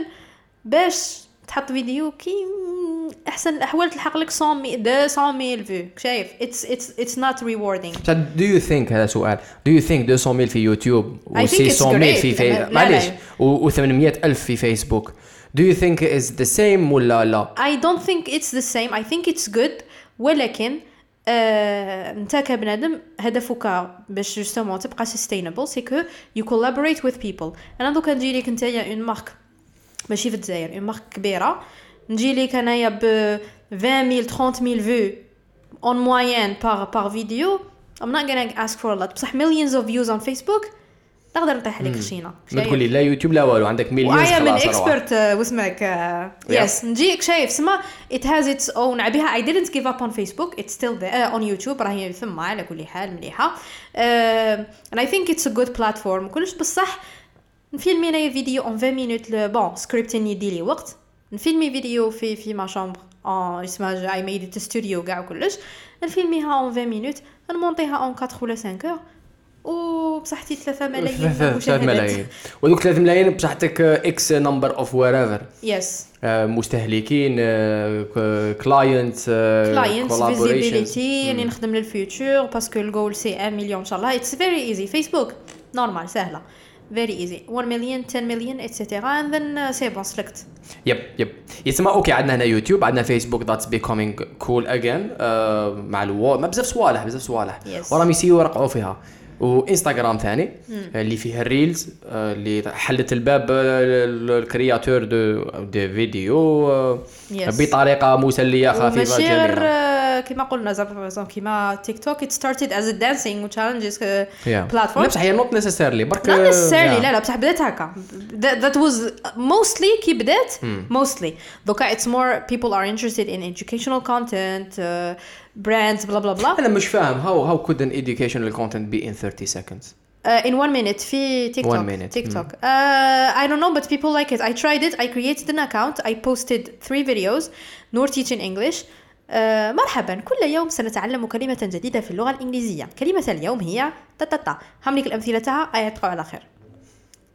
باش تحط فيديو كي أحسن الأحوال تلحق لك 100 200 vues شايف؟ it's it's it's not rewarding do you think هذا سؤال. Do you think 200 في يوتيوب و I think it's 600 في great. في لا- لا. معليش. و 800 ألف في فيسبوك do you think is the same ولا لا؟ I don't think it's the same. I think it's good. ولكن آه، أنت كبنادم هدفك باش justement تبقى sustainable c'est que you collaborate with people. أنا دوكا نجي لك نتايا une marque ماشي في الجزائر une marque كبيرة. نجي لك انايا ب 20000 30000 vues au moins par par vidéo I'm not gonna ask for a lot. بصح millions of views on Facebook نقدر نطيح عليك خشينه ما تقول لي لا يوتيوب لا والو عندك مليون وايا من. expert واسمك يس نجيك شايف سما it has its own عبيها I didn't give up on Facebook it's still there uh, on YouTube راهي ثم على كل حال مليحة uh, and I think it's a good platform. كلش بصح نفيلمي انايا فيديو en 20 minutes bon script يدي لي وقت نفيلمي فيديو في في ma chambre آه اسمها I made it studio كاع وكلش نفيلميها اون 20 مينوت نمونطيها en 4 ولا 5 heures وبصحتي 3 ملايين 3 مشاهدات ملايين. وذوك 3 ملايين بصحتك X number of whatever yes مستهلكين client clients visibility اني نخدم لل future parce que ال goal c'est 1 مليون إن شاء الله. it's very easy فيسبوك normal سهلة. very easy 1 مليون 10 مليون et cetera and then c'est bon سلكت yep yep يسمى okay عندنا هنا يوتيوب عندنا فيسبوك that's becoming cool again مع ألو ما بزاف صوالح بزاف صوالح. Yes. وراهم يسيو يرقعوا فيها وإنستغرام ثاني اللي فيه ال reels آه، اللي حلت الباب ال créateurs de de vidéo آه،. بطريقة مسلية خفيفة جميلة آه، كيما قلنا زعما كيما تيك توك it started as dancing challenges Yeah. بلاتفورم لا بصح هي نوت نيسيسيرلي برك necessarily yeah. لا لا بصح بدأت هكا that, that was mostly كي بدأت mostly دوكا it's more people are interested in educational content uh, brands blah blah blah أنا مش فاهم how how could an educational content be in 30 seconds uh, in one minute في تيك توك One minute. تيك توك uh, I don't know but people like it I tried it I created an account I posted three videos Noor teaching English uh, مرحبا كل يوم سنتعلم كلمة جديدة في اللغة الإنجليزية كلمة اليوم هي تا تا تا هم لك الأمثلة تاعها تقع على خير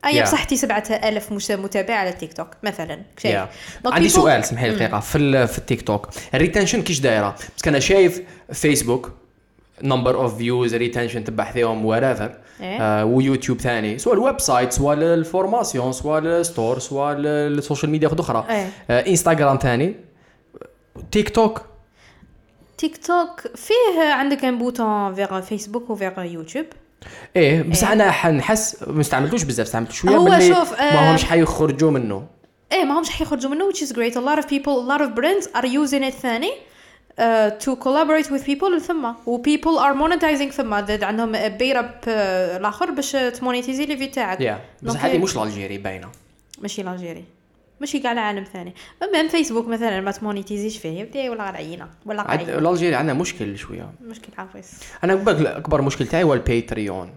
أي Yeah. بصحتي سبعة ألف مش متابع على التيك توك مثلا. شايف؟ Yeah. عندي سؤال سمح لي دقيقة في ال- في التيك توك. ال retention كيش دايرة؟ بس أنا شايف فيسبوك number of views retention تبع فيهم whatever إيه. ويوتيوب ثاني سواء ال website سواء ال formation سواء ال store سواء ال social media أخرى. إيه. آه، إنستغرام ثاني. تيك توك تيك توك فيه عندك un bouton vers فيسبوك و vers يوتيوب. إيه بس إيه. أنا حنحس ما استعملتوش بزاف استعملت شوية هو شوف، آه، ما همش حيخرجوا منه. إيه ما همش حيخرجوا منه which is great. A lot of people a lot of brands are using it ثاني uh, to collaborate with people ثم. و people are monetizing ثم زاد عندهم بير أب الآخر باش تمونيتيزي لي في تاعك. يا بس هذه إيه. مش l'Algérie باينة. ماشي l'Algérie ماشي كاع العالم ثاني. المهم فيسبوك مثلا ما تمونيتيزيش فيه يبدأ ولا غير عينه ولا عاد قاعد l'Algérie عندنا مشكل شوية. مشكل عفيس أنا اكبر مشكل تاعي هو ال Patreon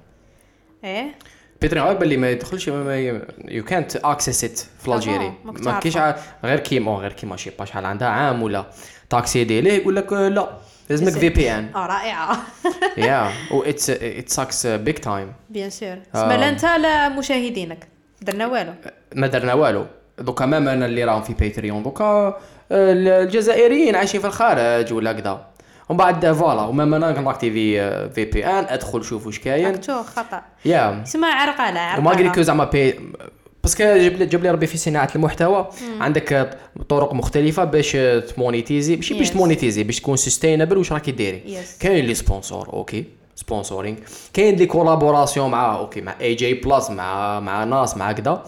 إيه؟ Patreon غير باللي ما يدخلش يو كانت اكسس ات في الجيري ما كاينش غير كيما غير كيما شي با شحال عندها عام ولا تاكسيدي ليه يقول لك آه، لا. لازمك VPN آه رائعة. yeah و it's it sucks big time bien sûr. اسمع لا انت لا مشاهدينك. درنا والو. ما درنا والو. دوكا même أنا اللي راهم في Patreon دوكا آه، الجزائريين عايشين في الخارج ولا كذا ومن بعد voilà و même أنا كناكتيفي VPN أدخل شوف واش كاين. خطأ. يا. اسمها عرقله وما قال لك عرقله زعما بي parce que جاب لي جاب لي ربي في صناعة المحتوى. عندك طرق مختلفة باش تمونيتيزي. ماشي باش. تمونيتيزي باش تكون sustainable واش راكي ديري. كاين les sponsors okay. sponsoring كاين les collaborations مع okay مع AJ+ مع مع ناس مع كذا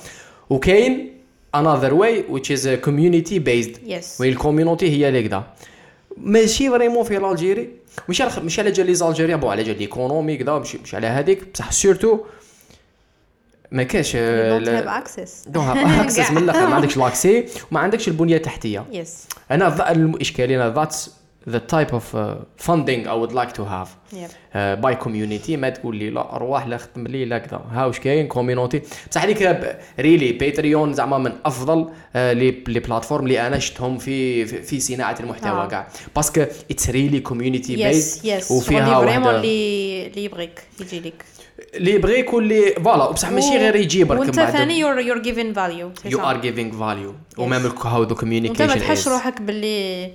وكاين another way which is a community based. Yes. وين ال community هي اللي كذا ماشي vraiment في الجيري ماشي على ماشي على جال les ponts على جال l'économie كذا ماشي ماشي على هذيك بصح surtout ما كاش You آه، don't لا- have access. don't have access من الأخر ما عندكش l'accès وما عندكش البنية التحتية. yes أنا ذا الاشكاليه أنا that's the type of funding I would like to have Yep. by community ما تقول لي لا أرواح لا خدم لي لا كذا. ها واش كاين؟ community بصح هذيك really Patreon زعما من أفضل آه، les les plateformes اللي أنا شفتهم في في, صناعة المحتوى آه. كاع parce que it's really community yes وفيها vraiment اللي اللي يبغيك يجي لك. اللي يبغي يكون لي voilà بصح ماشي غير يجيبك وانت ثاني you're you're giving value you are giving value و même هاو the communication ما تحش روحك باللي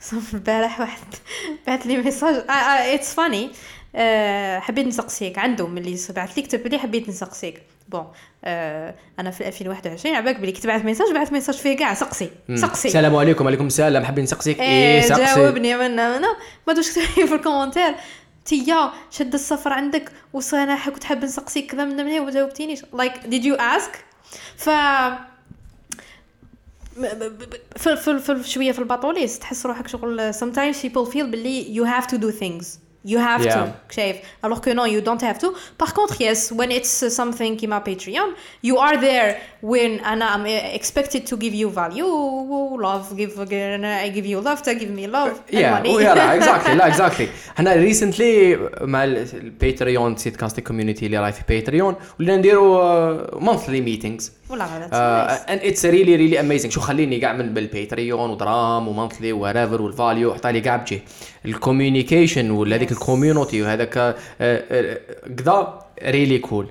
صف البارح واحد بعث لي message. it's funny حبيت نسقسيك. عنده ملي بعث لي كتب لي حبيت نسقسيك. bon آه أنا في 2021 عباك بلي كنت بعث message بعث message فيه كاع سقسي. سقسي. السلام عليكم وعليكم السلام. حابين نسقسيك؟ إيه إيه سقسي. جاوبني منا منا ما دوش كتب لي في ال commentaire. تيا شد السفر عندك وأنا كنت حاب نسقسيك كذا من مني وما جاوبتينيش. like did you ask ف في في في شوية في الباطوليس تحس روحك شغل sometimes people feel باللي you have to do things you have Yeah. to شايف alors que no you don't have to par contre yes when it's something كيما Patreon you are there when أنا I'm expected to give you value love give I give you love to give me love and يا money. لا exactly لا exactly حنا recently مع ال Patreon سيت كاستي community اللي راهي في Patreon ولينا نديروا monthly meetings and it's really really amazing شو خليني كاع من بال Patreon ودرام و monthly وريفر وال value حتى لي كاع بجي ال communication ولا هذيك ال community وهذاك كذا really cool.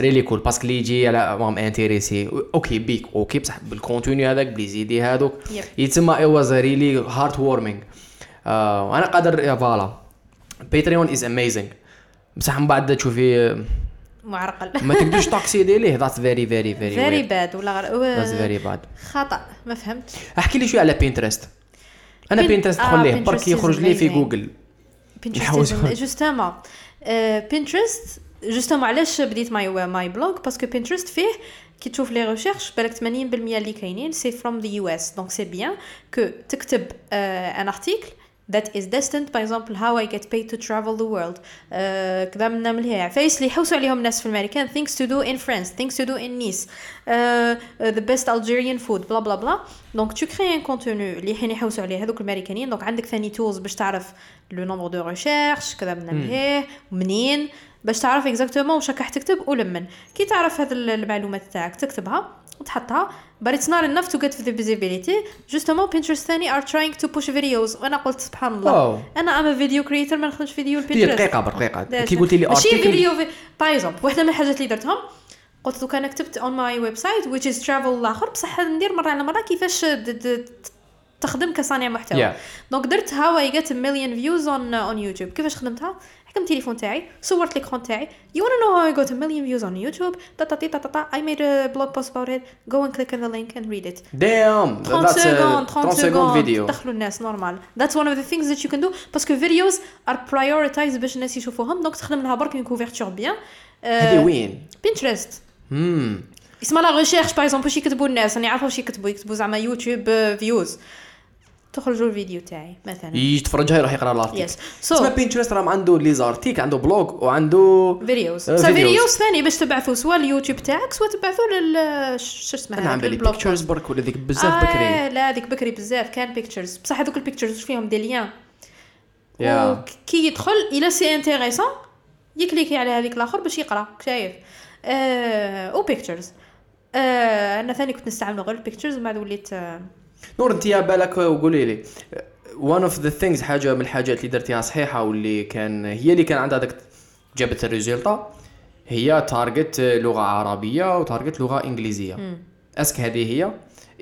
really cool parce que اللي يجي على même intéressé okay بيك okay بصح بال contenu هذاك بلي زيدي هذوك. يتسمى it was really heartwarming وأنا قادر voilà. Patreon is amazing بصح من بعد تشوفي آه، معرقل. ما تقدرش تاكسيدي ليه؟ that's very very very very bad ولا that's غلط very bad خطأ ما فهمت. احكي لي شوية على Pinterest أنا Pinterest آه، دخل ليه Pinterest برك يخرج لي في. Google Pinterest. justement Pinterest justement علاش بديت my my blog parce que Pinterest فيه كي تشوف les recherches بالك 80% اللي كاينين c'est from the US donc c'est bien que تكتب un article that is destined by example how I get paid to travel the world uh, كذا من من هي عفايس اللي يحوسوا عليهم الناس في الامريكان things to do in France things to do in Nice uh, uh, the best Algerian food bla bla bla donc tu crées un contenu اللي حين يحوسوا عليه هذوك الامريكانيين donc عندك ثاني tools باش تعرف le nombre de recherches كذا من من هي منين باش تعرف exactement واش راك تكتب ولمن كي تعرف هذه المعلومات تاعك تكتبها وتحطها. But it's not enough to get the visibility. Justement Pinterest ثاني are trying to push videos. وأنا قلت سبحان الله. واو. أنا I'm video creator ما نخدمش فيديو دي ال Pinterest دقيقة بدقيقه كي قلتي لي ماشي فيديو par exemple واحدة من الحاجات اللي درتهم. قلت دوك أنا كتبت on my website which is travel الآخر بصح ندير مرة على مرة كيفاش د- د- تخدم كصانع محتوى. Yeah. donc درت how I get مليون views on on YouTube كيفاش خدمتها؟ حكمت التليفون تاعي صورت l'écran تاعي. You wanna know how I got a million views on YouTube تا تا تا تا تا I made a blog post about it. Go and click on the link and read it. دام 30 that's second 30 30 second video دخلوا الناس normal that's one of the things that you can do parce que videos are prioritized باش الناس يشوفوهم donc تخدم لها برك une couverture bien. هذه وين Pinterest امم اسمها la recherche par exemple واش يكتبوا الناس راني عارفه واش يكتبوا يكتبوا زعما YouTube views تخرجوا الفيديو تاعي مثلا. يتفرجها يروح يقرأ ال article yes so Pinterest راه عنده les articles عنده blog وعنده videos بصح. videos ثاني باش تبعثوا سواء اليوتيوب تاعك سواء تبعثوا لل شو اسمها أنا عم بالي pictures برك ولا ذيك بزاف آه بكري. لا هذيك بكري بزاف كان pictures بصح هذوك ال pictures واش فيهم؟ des liens يا كي يدخل إلى c'est intéressant يكليكي على هذيك الآخر باش يقرأ شايف. آه أو pictures آه أنا ثاني كنت نستعمل غير ال pictures ومن بعد وليت آه نور أنت يا بالك وقولي لي one of the things حاجة من الحاجات اللي درتيها صحيحة واللي كان هي اللي كان عندها داك جابت ال résultat هي target لغة عربية و target لغة إنجليزية. est-ce que هذه هي؟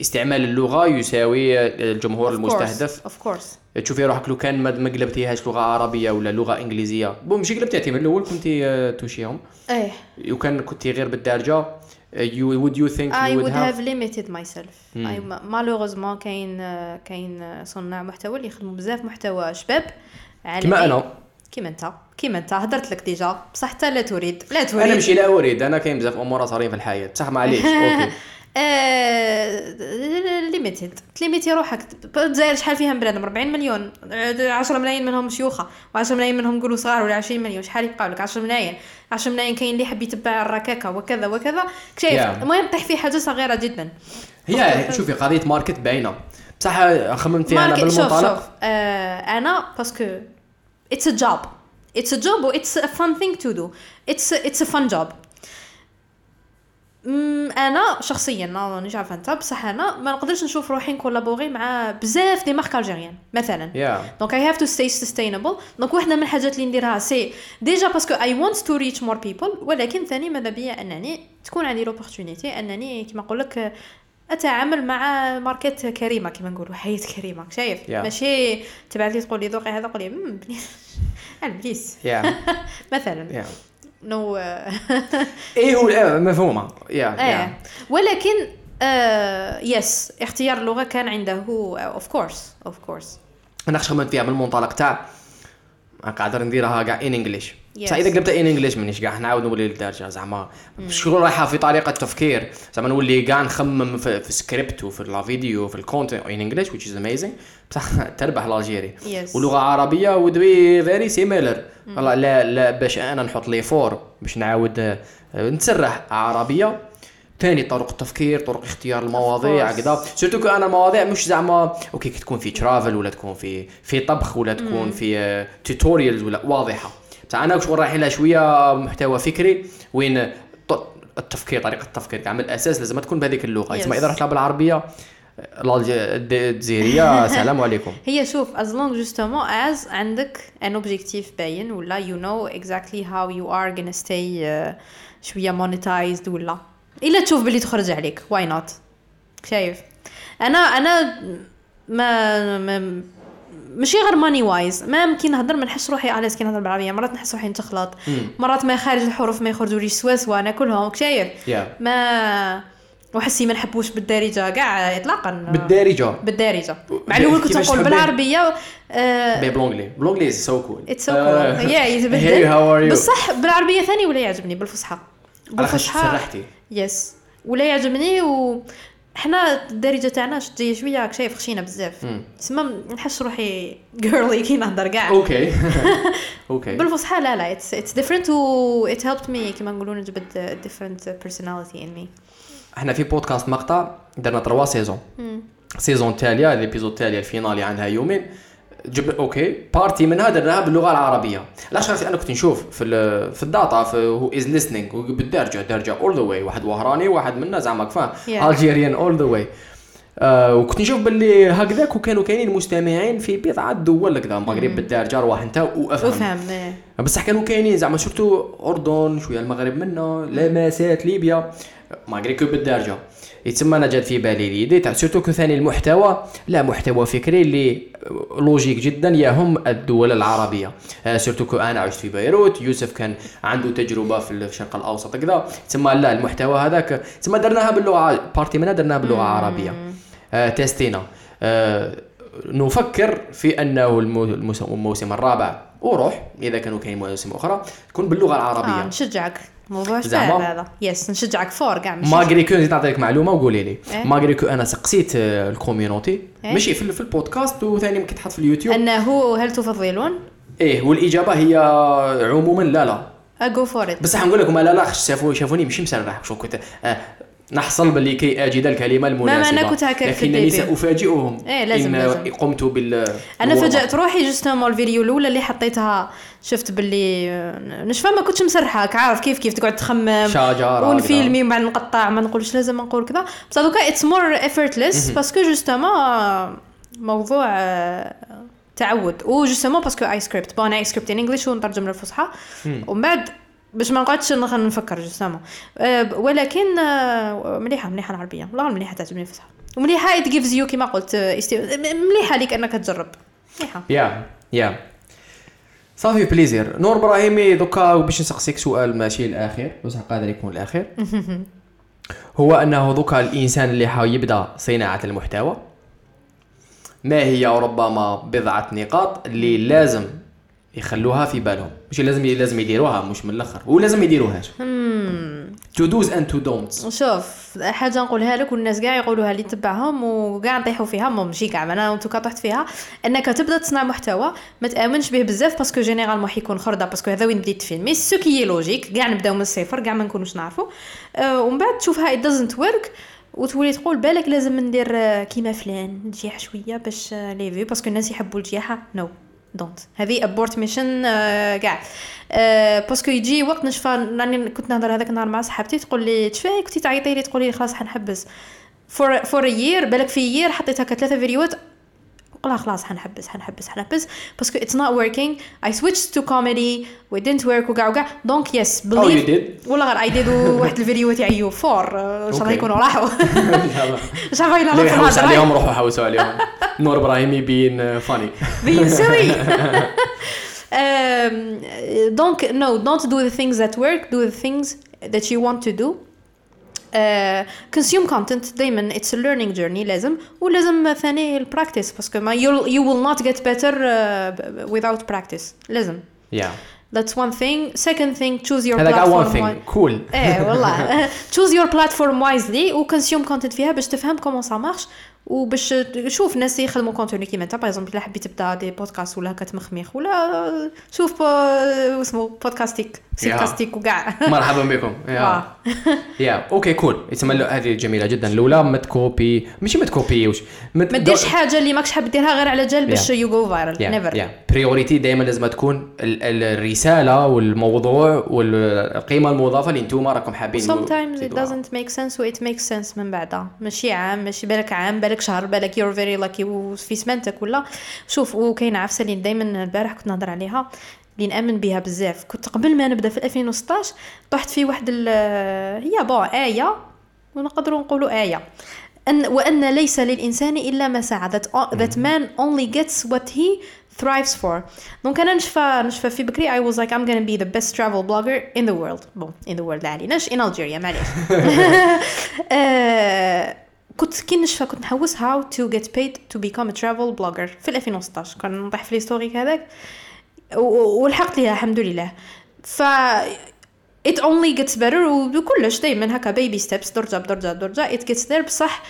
استعمال اللغة يساوي الجمهور المستهدف. of course تشوفي روحك لو كان ما ما قلبتيهاش لغة عربية ولا لغة إنجليزية. bon ماشي قلبتيها من الأول كنتي آه، touchيهم. إيه. وكان كنتي غير بالدارجة؟ you would you think I يو would وود have limited myself. I malheureusement كاين كاين صناع محتوى اللي يخدموا بزاف محتوى شباب. عالمي كما أنا. كيما أنت. كيما أنت. هدرت لك déjà. بصح حتى لا تريد. لا تريد. أنا ماشي لا أريد. أنا كاين بزاف أمور صارين في الحياة. بصح معليش okay. limited تليميتي روحك. الجزائر شحال فيها من بنادم؟ 40 مليون. 10 ملايين منهم شيوخة و10 ملايين منهم نقولوا صغار ولا 20 مليون. شحال يبقاو لك؟ 10 ملايين. 10 ملايين كاين اللي يحب يتبع الركاكه وكذا وكذا. شايف Yeah. المهم طيح في حاجة صغيرة جدا. هي شوفي قضية market باينة. بصح خممت فيها أنا market- شوف شوف. آه أنا parce que it's a job it's a job و it's a fun thing to do it's it's a fun job أنا شخصيا ما مانيش عارفه أنت بصح أنا ما نقدرش نشوف روحي نcollaborer مع بزاف des marques algériennes مثلا. donc I have to stay sustainable donc واحدة من الحاجات اللي نديرها c'est déjà parce que I want to reach more people ولكن ثاني ماذا بيا؟ أنني تكون عندي l'opportunité أنني كيما نقول لك أتعامل مع ماركت كريمة كيما نقولوا حياة كريمة شايف؟ Yeah. ماشي تبعث لي تقول لي ذوقي هذا قول لي "مم، بليس البليس مثلا. يا نو. إيه هو آه، مفهومه يا إيه. يا ولكن يس اختيار اللغة كان عنده اوف كورس اوف كورس أنا خممت فيها من المنطلق تاع قاعد نديرها كاع ان انجليش Yes. بصح اذا قلبتها ان انجليش مانيش كاع نعاود نولي للدارجة زعما شغل رايحة في طريقة تفكير؟ زعما نولي كاع نخمم في, في سكريبت وفي la vidéo في ال content in English which is amazing. بصح تربح الألجيري. Yes. ولغه عربيه very similar. والله لا لا باش أنا نحط لي fort باش نعاود آه، نتسرح. عربية. ثاني طرق التفكير طرق اختيار المواضيع course. كذا. surtout que أنا المواضيع مش زعما okay كي تكون في travel ولا تكون في في طبخ ولا تكون في tutorials ولا واضحة. أنا شغل رايحين لها شوية محتوى فكري وين التفكير طريقة التفكير كاع من الأساس لازم تكون بهذيك اللغة. Yes. إذا رحت لها بالعربيه الجزائريه السلام عليكم. هي شوف as long justement as عندك an objectif باين ولا you know exactly how you are gonna stay uh, شوية monetized ولا. إلا تشوف باللي تخرج عليك why not شايف؟ أنا أنا ما, ما ماشي غير ماني وايز ما يمكن نهضر ما نحس روحي على كي نهضر بالعربية. مرات نحس روحي نتخلط. مرات ما خارج الحروف ما يخرجوليش سوا سوا ناكلهم شايف Yeah. ما وحسي ما نحبوش بالدارجة. كاع اطلاقا. بالدارجة. بالدارجة. مع الأول كنت نقول؟ بالعربية آه. بي بلونجلي بلونجلي سو كول اتس سو كول يا يتبدل بصح بالعربية ثاني ولا يعجبني؟ بالفصحى. بالفصحى سرحتي. يس ولا يعجبني و حنا الدارجه تاعنا شتي شوية راك شايف خشينه بزاف. تسمى نحس روحي جيرلي كي نهضر كاع. okay. okay. بالفصحى لا لا it's it's different و it helped me كيما نقولوا نجبد different personality in me إحنا في بودكاست مقطع درنا trois saisons saison التالية ال épisode التالية ال finale عندها يومين. جب okay. partie منها درناها باللغة العربية. علاش خاطر أنا كنت نشوف في ال- في ال data في who is listening بالدرجة درجة all the way واحد وهراني واحد منا زعما Yeah. Algerian all the way وكنت نشوف باللي هكذاك وكانوا كاينين مستمعين في بضعه دول كذا المغرب بالدرجة روح أنت وأفهم. إيه. بصح كانوا كاينين زعما surtout أردن شوية المغرب منا لمسات ليبيا. malgré que بالدرجة. يتسمى أنا جات في بالي l'idée تاع surtout que ثاني المحتوى لا محتوى فكري اللي logique جدا يهم الدول العربية. آه، surtout que أنا عشت في بيروت يوسف كان عنده تجربة في الشرق الأوسط كذا. تسمى لا المحتوى هذاك تسمى درناها باللغة partie منها درناها باللغة العربيه آه، testينا. آه، نفكر في أنه المو- الموس- الموسم الرابع. وروح إذا كانوا كاين مواسم أخرى تكون باللغة العربية. نشجعك. موضوع؟ صعب هذا. yes نشجعك fort كاع malgré que نزيد نعطيك معلومة وقولي لي. إيه؟ malgré que أنا سقسيت آه، ال community. إيه؟ ماشي في, في البودكاست وثاني يمكن تحط في اليوتيوب. أنه هل تفضلون؟ إيه والإجابة هي عموما لا لا. جو فور ات بصح نقول لكم لا لا خش شافوني شافوني ماشي مسرح. شو كنت آه نحصل باللي كي أجد الكلمة المناسبة. أنا كنت هكاك في لكنني. سأفاجئهم. إيه، لازم- إن لازم. قمت بال أنا. فاجأت روحي جوستومون الفيديو الأولى اللي حطيتها شفت باللي نشفى ما كنتش مسرحه عارف كيف كيف تقعد تخمم شجرة ونفيلمي ومن بعد نقطع ما نقولش لازم نقول كذا. بصح دوكا اتس مور effortless باسكو جوستومون موضوع تعود. و justement parce que I script bon I script in English ونترجم للفصحى. ومن بعد باش ما نقعدش نفكر justement. ولكن آه، مليحة مليحة العربية. والله مليحة تعجبني الفصحى ومليحة it gives you كما قلت است- مليحة ليك أنك تجرب. مليحة. yeah yeah. ça fait plaisir. نور إبراهيمي دوكا باش نسقسيك سؤال ماشي الاخير بصح قادر يكون الاخير هو أنه دوكا الإنسان اللي حاول يبدأ صناعة المحتوى. ما هي ربما بضعة نقاط اللي لازم يخلوها في بالهم. مش لازم لازم يديروها مش من الأخر. ولازم يديروهاش to do's and to don'ts شوف حاجة نقولها لك والناس كاع يقولوها اللي تبعهم وكاع نطيحوا فيها مو ماشي كاع. أنا un tout طحت فيها. إنك تبدأ تصنع محتوى ما تأمنش به بزاف parce que généralement حيكون خرده parce que هذا وين بديت فيه mais ce qui logique كاع نبداو من الصفر كاع ما نكونوش نعرفوا أه ومن بعد تشوفها it doesn't work وتولي تقول بالك لازم ندير آه، كيما فلان نجيح شوية باش لي فيو باسكو الناس يحبوا الجياحة. نو دونت. هذه ابورت ميشن كاع. آه، باسكو يجي وقت نشفى راني كنت نهضر هذاك النهار مع صاحبتي تقول لي تشفى كنتي تعيطي لي؟ تقولي لي خلاص حنحبس. فور فور يير بالك في يير حطيت هكا ثلاثة فيديوهات قلها خلاص حنحبس حنحبس حنحبس. باسكو اتس نوت وركينج اي سويتش تو كوميدي و didn't work وكاع وكاع دونك يس did? والله غير اي ديد واحد الفيديو تاعي فور إن شاء الله. يكونوا راحوا. ان شاء الله الا يحوس عليهم؟ روحوا حوسوا عليهم. نور إبراهيمي بين فاني silly. um, don't no, don't do the things that work. Do the things that you want to do. Uh, consume content دايما it's a learning journey لازم ولازم ثاني البراكتس باسكو ما you, you will not get better uh, without practice لازم يا that's one thing second thing choose your هذا كاع وان platform ثينج cool إيه والله choose your platform wisely و consume content فيها باش تفهم comment ça marche وباش تشوف ناس يخدموا contenu كيما انت par exemple إلا حبيت تبدا des podcasts ولا هكا تمخميخ ولا شوف بو- اسمه بودكاستيك سيدكاستيك وكاع. مرحبا بكم. yeah. yeah. okay cool يتسمى له- هذه جميلة جدا. الأولى ما تcopier. ماشي ما تcopierوش ما ديرش حاجة اللي ماكش حاب ديرها غير على جال باش. you go viral never priority دائما لازم تكون ال- ال- الرسالة والموضوع والقيمة المضافة اللي أنتم راكم حابين. Sometimes it تزيدوها. doesn't make sense و it makes sense من بعدها. ماشي عام ماشي بالك عام بالك شهر بالك you're very lucky وفي سمانتك ولا؟ شوف وكاينة عفسة اللي دائما البارح كنت نهضر عليها اللي نأمن بها بزاف. كنت قبل ما نبدأ في 2016 طحت في واحد هي bon آية ونقدروا نقولوا آية. أن وأن ليس للإنسان إلا ما سعى that, that man only gets what he thrives for. donc أنا نشفى نشفى في بكري I was like I'm gonna be the best travel blogger in the world. Bon in the world لا عليناش in Algeria معليش. آه، كنت كي نشفى كنت نحوس how to get paid to become a travel blogger. في 2016 كان نطيح في ال historique هذاك. ولحقت ليها الحمد لله. ف it only gets better وكلش دائما هكا baby steps درجة بدرجة بدرجة. It gets there بصح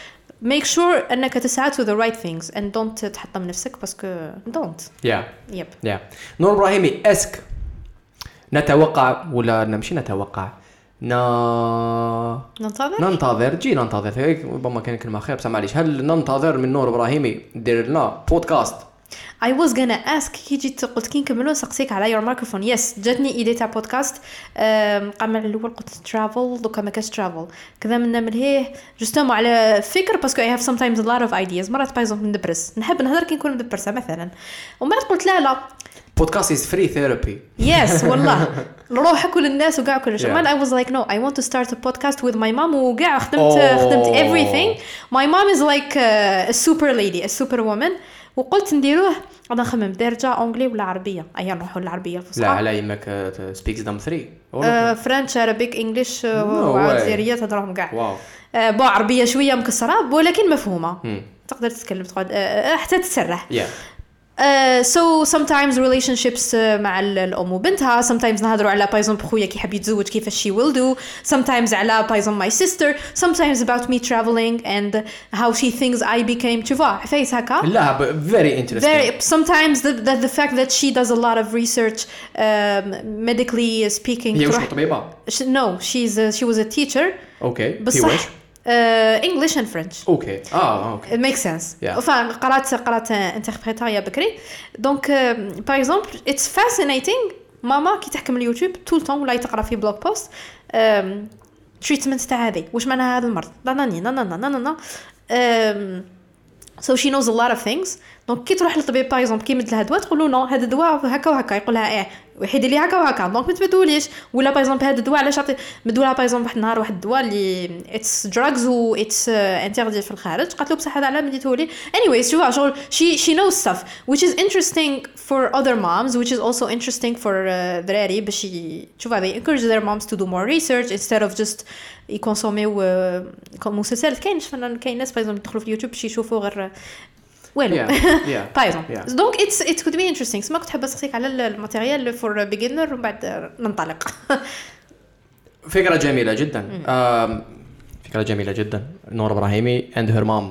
make sure أنك تسعى to the right things and don't تحطم نفسك parce que don't. yeah yep يا نور إبراهيمي est-ce que. نتوقع ولا نمشي نتوقع؟ ن... ننتظر؟ ننتظر؟ جي ننتظر. ربما كان كلمة خير بس معليش هل ننتظر من نور إبراهيمي دير لنا بودكاست؟ I was gonna ask كي جيت قلت كي نكملو نسقسيك على your microphone. Yes جاتني idée تاع بودكاست قام على الأول قلت travel دوكا ما كاش travel كذا من ملهيه justement على فكر parce que I have sometimes a lot of ideas. مرات par exemple ندبرس. نحب نهضر كي نكون مدبرسة مثلا. بعد قلت لا لا. بودكاست is free therapy yes والله. لروحك وللناس وكاع كل شيء. Yeah. I was like no I want to start a podcast with my mom. وكاع خدمت Oh. خدمت everything. My mom is like a super lady a super woman. وقلت نديروه أنا نخمم. دارجه anglais ولا عربية؟ أيا نروحوا للعربية. لا الفصحى على يمك speaks them 3 آه، French Arabic English وعزيريه تهضرهم كاع آه، bon عربية شوية مكسرة ولكن مفهومة. تقدر تتكلم تقعد آه، حتى تسرح. يا Uh, so sometimes relationships uh, مع ال- الام وبنتها sometimes نهضروا على بايزون خويا كي حاب يتزوج كيفاش she will do sometimes على بايزون my sister sometimes about me traveling and how she thinks I became tu vois عفايس هكا لا فيري انترستينغ very sometimes the, the, the fact that she does a lot of research um, medically speaking هي وش تروح- طبيبه Sh- no she's a, she was a teacher اوكي في بصح English and French okay آه okay It makes sense. Yeah. Enfin, قرأت قرأت interprétariat بكري. donc par exemple it's fascinating ماما كي تحكم اليوتيوب tout le temps ولا تقرا في blog post treatment تاع هذه واش معناها هذا المرض لا لا لا لا لا لا So she knows a lot of things. donc كي تروح للطبيب par exemple كي يمد لها دواء تقول له no هذا الدواء هكا وهكا يقول لها إيه ويحيد لي هكا وهكا donc ما تبدوليش ولا par exemple هذا الدواء علاش عطي مدوا لها par exemple واحد النهار واحد الدواء اللي it's drugs و it's interdit في الخارج قالت له بصح هذا علاه مديته لي anyways شوفوا شغل she knows stuff which is interesting for other moms which is also interesting for uh, دراري باش شوفوا they encourage their moms to do more research instead of just يكونسوميو مسلسلات كاين كاين ناس par exemple يدخلوا في يوتيوب باش يشوفوا غير والو. par exemple. donc it's it could be interesting سما كنت حابه نسقسيك على ال material for beginner ومن بعد ننطلق فكرة جميلة جدا. آم، فكرة جميلة جدا. نور إبراهيمي and her mom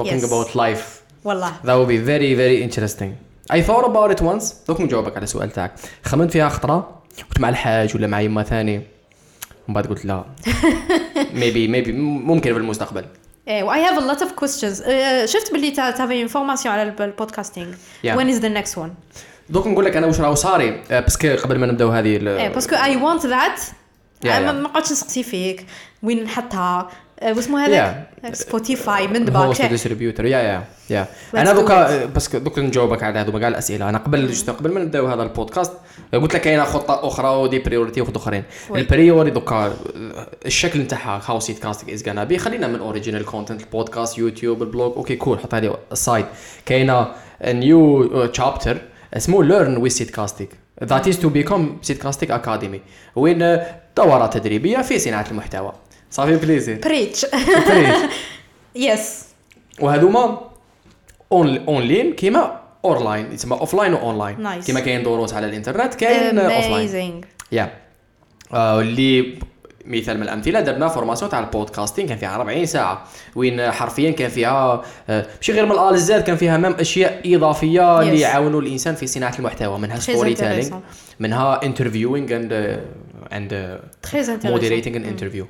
talking Yes. about life. والله. That would be very very interesting. I thought about it once. دوك نجاوبك على السؤال تاعك. خممت فيها خطرة؟ كنت مع الحاج ولا مع يما ثاني ومن بعد قلت لا. Maybe maybe. ممكن في المستقبل. و I have a lot of questions. Uh, شفت باللي t'as fait une formation على ال podcasting Yeah. when is the next one? دوك نقول لك أنا واش راهو صاري. آه، باسكو قبل ما نبداو هذه باسكو Yeah, أنا yeah. ما قعدتش نسقسي فيك. وين نحطها؟ واسمه هذاك سبوتيفاي من هو دباك ديستريبيوتر يا يا يا أنا دوكا بس دوكا نجاوبك على هذوما كاع الاسئله أنا قبل قبل ما نبداو هذا البودكاست قلت لك كاينة خطه أخرى ودي بريوريتي وخطه اخرين وي. البريوري دوكا الشكل نتاعها هاو سيت كاستنج از غانا بي خلينا من اوريجينال كونتنت البودكاست يوتيوب البلوج أوكي كول حط هذه السايد كاينة نيو تشابتر اسمه learn with سيت كاستنج that is to become سيت كاستنج academy وين دورات تدريبيه في صناعه المحتوى ça fait plaisir. بريتش yes وهذوما on online كيما اونلاين يتسمى offline و online Nice. كيما كاين دروس على الإنترنت كاين offline amazing yeah آه، اللي مثال من الأمثلة درنا formation تاع ال podcasting كان فيها 40 ساعة. وين حرفيا كان فيها آه، ماشي غير من الالزات كان فيها même أشياء إضافية اللي Yes. يعاونوا الإنسان في صناعة المحتوى منها story intéressant. منها interviewing and and an interview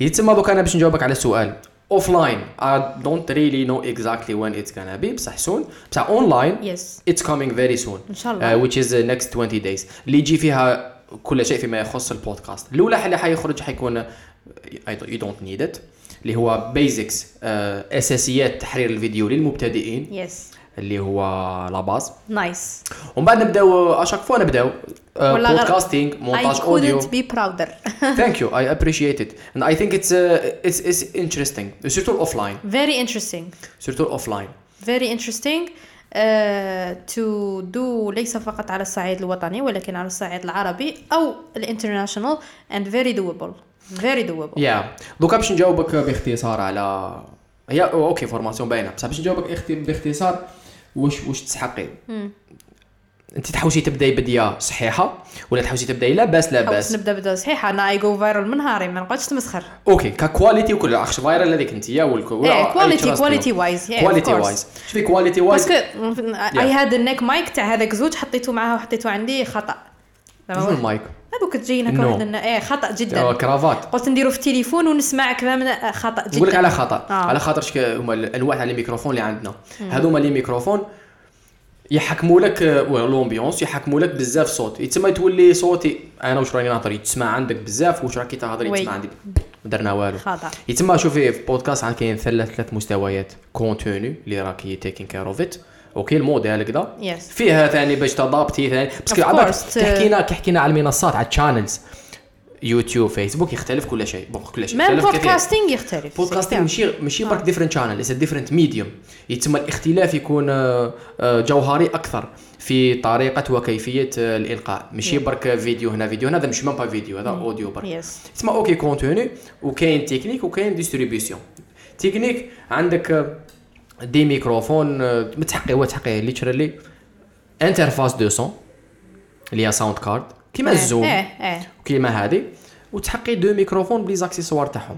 يتسمى دوك أنا باش نجاوبك على السؤال. offline I don't really know exactly when it's gonna be بصح soon. بصح online yes it's coming very soon. إن شاء الله. which is uh, next 20 days. اللي يجي فيها كل شيء فيما يخص البودكاست. الأولى اللي حيخرج حيكون you don't need it. اللي هو basics uh, أساسيات تحرير الفيديو للمبتدئين. yes اللي هو la base. nice ومن بعد نبداو à chaque fois نبداو I montage audio couldn't be prouder Thank you. I appreciate it, and I think it's uh, it's it's interesting. Surtout offline. very interesting Surtout offline. very interesting uh, to do ليس فقط على الصعيد الوطني ولكن على الصعيد العربي أو ال international and very doable very doable Yeah. دوكا باش نجاوبك باختصار على هي أوكي فورماسيون باينة بصح باش نجاوبك باختصار واش واش تسحقي انت تحوسي تبداي بديه صحيحه ولا تحوسي تبداي لاباس لاباس نبدا بدا صحيحة أنا اي جو فايرال من نهاري ما نقعدش تمسخر. أوكي ككواليتي وكل أخش فايرال هذيك أنت يا والكو إيه كواليتي كواليتي وايز كواليتي وايز شوفي كواليتي وايز باسكو اي هاد النيك مايك تاع هذاك زوج حطيته معاه وحطيته عندي خطأ. شنو المايك؟ هذوك تجين هكا No. واحد النا- إيه خطأ جدا. cravate. قلت نديرو في التليفون ونسمع كذا من آه، خطأ جدا نقول لك على خطأ. آه. على خاطر هما الأنواع تاع الميكروفون اللي عندنا. هذوما les microphones يحكموا لك آه، l'ambiance يحكموا لك بزاف صوت. يتسمى تولي صوتي أنا واش راني نهضر يتسمع عندك بزاف واش راكي تهضري. يتسمع عندي ما درنا والو. يتسمى شوفي في بودكاست عاد كاين ثلاث ثلاث مستويات. contenu اللي راكي taking care of it okay الموديل كذا yes فيها ثاني باش تضابطي ثاني. parce que Of عباك course. كي حكينا كي حكينا على المنصات على ال channels يوتيوب فيسبوك يختلف كل شيء. bon كل شيء. كثير. podcasting يختلف. podcasting ماشي ماشي برك different channel it's different medium يتسمى الاختلاف يكون آه، آه، جوهري أكثر في طريقة وكيفية آه، الإلقاء. ماشي Yeah. برك فيديو هنا فيديو هنا هذا مش même pas فيديو. هذا audio برك. yes تسمى okay contenu وكاين تكنيك وكاين distribution تكنيك عندك des microphones متحقي هو تحقي literally interface de son اللي هي sound card كيما ال Zoom إيه إيه. كيما هذه وتحقي deux microphones ب les accessoires تاعهم.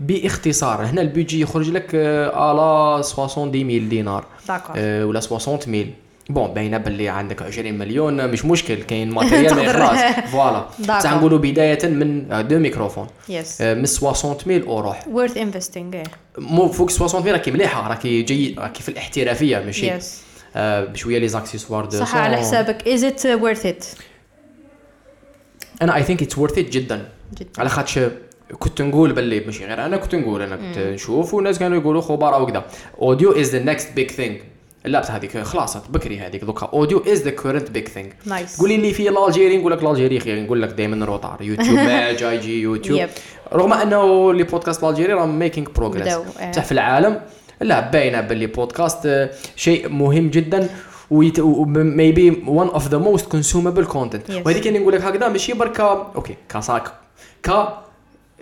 بإختصار هنا البيجي يخرج لك آه، على 70000 دينار. d'accord. آه، ولا 60000 bon باينة باللي عندك 20 مليون مش مشكل كاين matériel ما تقدر. يخلاص voilà. بصح نقولوا بداية من آه، deux microphones. آه، من 60000 وروح worth investing إيه. مو فوق 60000 راكي مليحة راكي جيد راكي في الاحترافية ماشي؟ آه، بشوية les accessoires دو صح على. حسابك. Is it worth it أنا I think it's worth it جدا. جدا. على خاطش كنت نقول باللي ماشي غير أنا كنت نقول أنا كنت نشوف والناس كانوا يقولوا خبراء وكذا. audio is the next big thing لا بصح هذيك خلاص بكري هذيك دوكا. audio is the current big thing Nice. تقولي لي في l'Algérie نقول لك l'Algérie خير نقول لك دائما retard يوتيوب ما جاي يجي يوتيوب. رغم أنه les podcasts l'Algérie راهم making progress. بصح في العالم لا باينة باللي بودكاست آه، شيء مهم جدا. و maybe one of the most consumable content. وهذيك اللي نقول لك هكذا ماشي بركا okay كاساك ك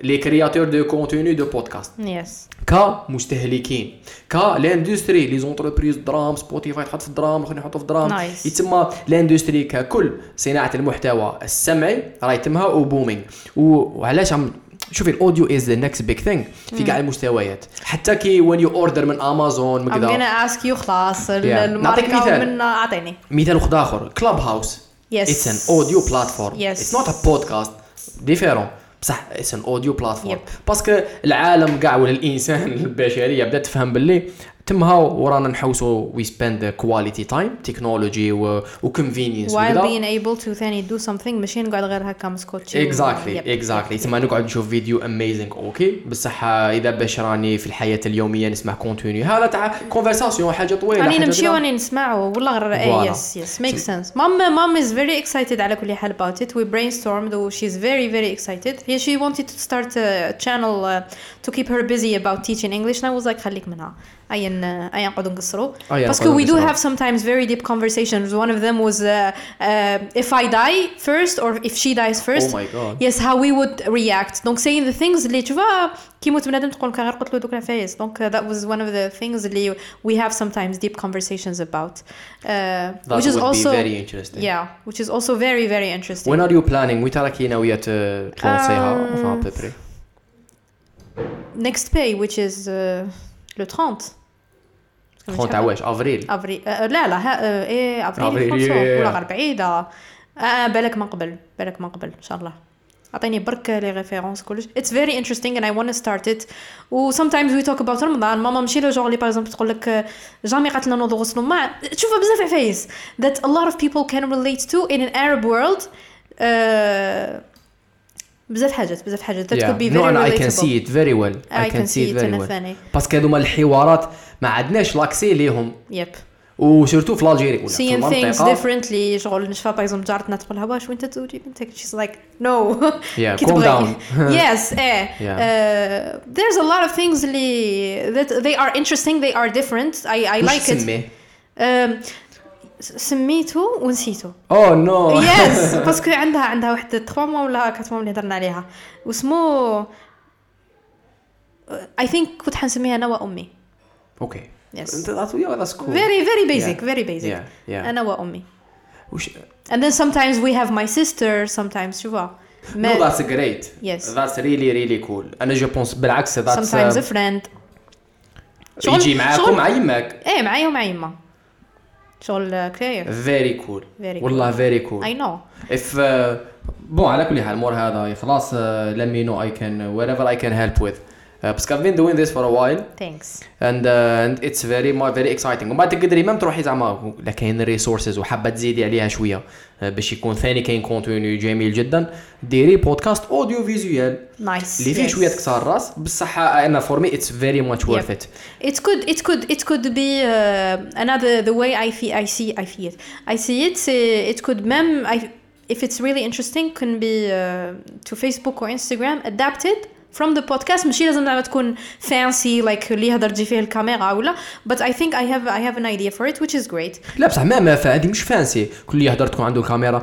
les créateurs de contenu de podcast yes كمستهلكين ك l'industrie les entreprises درام سبوتيفاي تحط في الدرام اخرين يحطوا في الدرام Nice. يتسمى l'industrie ككل صناعة المحتوى. السمعي راه يتمها و booming. وعلاش عم شوفي ال audio is the next big thing في كاع المستويات حتى كي when you order من امازون I'm كذا gonna ask you خلاص نعطيك مثال. من أعطيني. مثال واحد اخر Clubhouse Yes. it's an audio platform Yes. it's not a podcast différent بصح it's an audio platform. parce que العالم كاع ولا الإنسان البشرية بدأت تفهم باللي تمها ورانا نحوسوا we spend quality time technology و convenience while وكذا. being able to ثاني do something ماشي نقعد غير هكا مسكوتشي exactly اكزاكتلي تسمى نقعد نشوف فيديو amazing okay بصح إذا باش راني في الحياة اليومية نسمع contenu هذا تاع conversation حاجة طويلة راني نمشي. وراني نسمعو والله غير. yes yes make sense mom mom is very excited على كل حال about it. We brainstormed و she's very very excited. هي she wanted to start a channel uh, to keep her busy about teaching English. And I was like خليك منها. اين اين نقعدوا نقصروا أين باسكو نقعدوا we do نقصروا. have sometimes very deep conversations one of them was uh, uh, if I die first or if she dies first Oh my God. yes how we would react donc saying the things اللي تشوفها كي يموت بنادم تقول لك غير قلت له دوك العفايس donc uh, that was one of the things اللي we have sometimes deep conversations about uh, That which is would also be very interesting yeah which is also very very interesting When are you planning وين تراكي ناوية ت- تلونسيها Um, enfin à peu près next pay which is uh, le 30 30 تاع واش افريل افريل آه، لا لا ها إيه افريل أفريل،. ولا غير بعيده آه بالك من قبل بالك من قبل ان شاء الله اعطيني برك les références كلش it's very interesting and I want to start it. و sometimes we talk about رمضان ماما ماشي le jour اللي par تقول لك jamais قالت لنا نوضوا غسلوا مع تشوفها بزاف عفايس that a lot of people can relate to in an Arab world. آه، بزاف حاجات بزاف حاجات. That yeah. could be very I can see can very well I can see I very well see it very parce que هذوما الحوارات ما عندناش l'accès ليهم. yep و surtout في l'Algérie ولا في المنطقة. seeing things differently شغل نشفى par exemple جارتنا تقول لها واش وين تتزوجي بنتك؟ she's like no calm down yes إيه there's a lot of things اللي that they are interesting they are different I I like it سميته ونسيته. oh no. yes parce que عندها عندها واحد 3 mois ولا quatre mois اللي هضرنا عليها. وسمو I think كنت حنسميها أنا وامي okay. yes أنت that way that's cool very very basic very basic أنا وامي وش and then sometimes we have my sister sometimes شوفا ما... no that's great. Yes. That's really really cool. أنا je pense بالعكس that's sometimes uh... a friend. يجي معاكم مع يماك إيه معايا ومع يما شغل كرير فيري كول والله فيري كول اي نو اف بون على كل حال مور هذا خلاص ليت مي نو اي كان وير ايفر اي كان هيلب وذ بس كان فين دوين ذيس فور ا وايل ثانكس اند اند اتس فيري فيري اكسايتنج ومن بعد تقدري ما تروحي زعما لكاين ريسورسز وحابه تزيدي عليها شوية. آه، باش يكون ثاني كاين كونتوني جميل جدا. ديري بودكاست اوديو فيزيوال نايس اللي فيه شوية كسار الراس. بصح أنا فور مي اتس فيري ماتش وورث ات ات كود ات كود ات كود بي أنا ذا واي اي في اي سي اي في ات اي سي ات ات كود ميم اي if اتس ريلي interesting can بي تو فيسبوك facebook or instagram from the podcast ماشي لازم زعما تكون fancy like اللي يهضر تجي فيه الكاميرا ولا but I think I have I have an idea for it which is great. لا بصح ما ما هذه مش فانسي كل اللي يهضر تكون عنده كاميرا.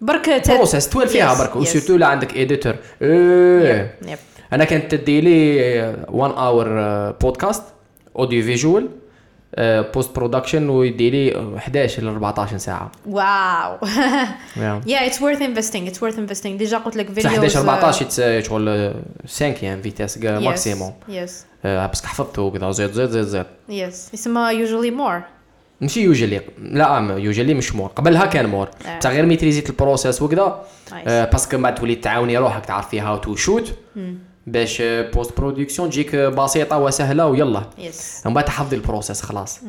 برك بروسيس طويل فيها Yes, برك. yes. وسيرتو لا عندك ايديتور إيه. Yep. أنا كانت تدي لي 1 hour podcast audio visual post production ويدي لي 11 ل 14 ساعة. Yeah. yeah, it's worth investing. It's worth investing. déjà قلت لك بصح videos 11 14 يتس- شغل 5 يعني vitesse maximum Yes. parce que حفظته وكذا زيد زيد زيد زيد Yes. يسمى usually more. ماشي usually لا usually مش more قبلها كان more آه. بصح غير ميتريزيت ال process وكذا. آه، باسكو بعد تولي تعاوني روحك تعرفي هاو تو شوت باش بوست برودكسيون تجيك بسيطه وسهله ويلا Yes. من بعد تحفظي البروسيس خلاص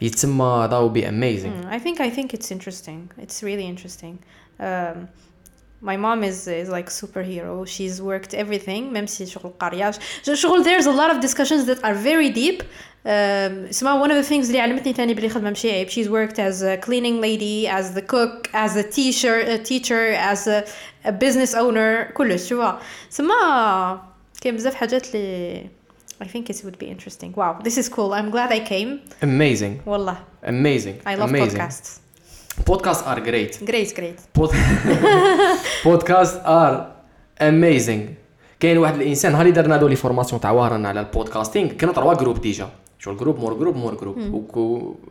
يتسمى ذا amazing Mm, I think I think it's interesting. It's really interesting. Um, my mom is is like superhero she's worked everything même si شغل قرية شغل there's a lot of discussions that are very deep um, اسمها one of the things اللي علمتني ثاني بلي خدمة ماشي عيب she's worked as a cleaning lady as the cook as a teacher a teacher as a, a business owner كلش شو سما كاين بزاف حاجات اللي I think it would be interesting. Wow this is cool. I'm glad I came. Amazing. والله. Amazing. I love amazing. podcasts. Podcasts are great. Great great. pod... podcasts are amazing كاين واحد الإنسان هالي درنا de les formations تاع وهران على ال podcasting كانوا trois groupes déjà. شو ال groupe مور groupe مور groupe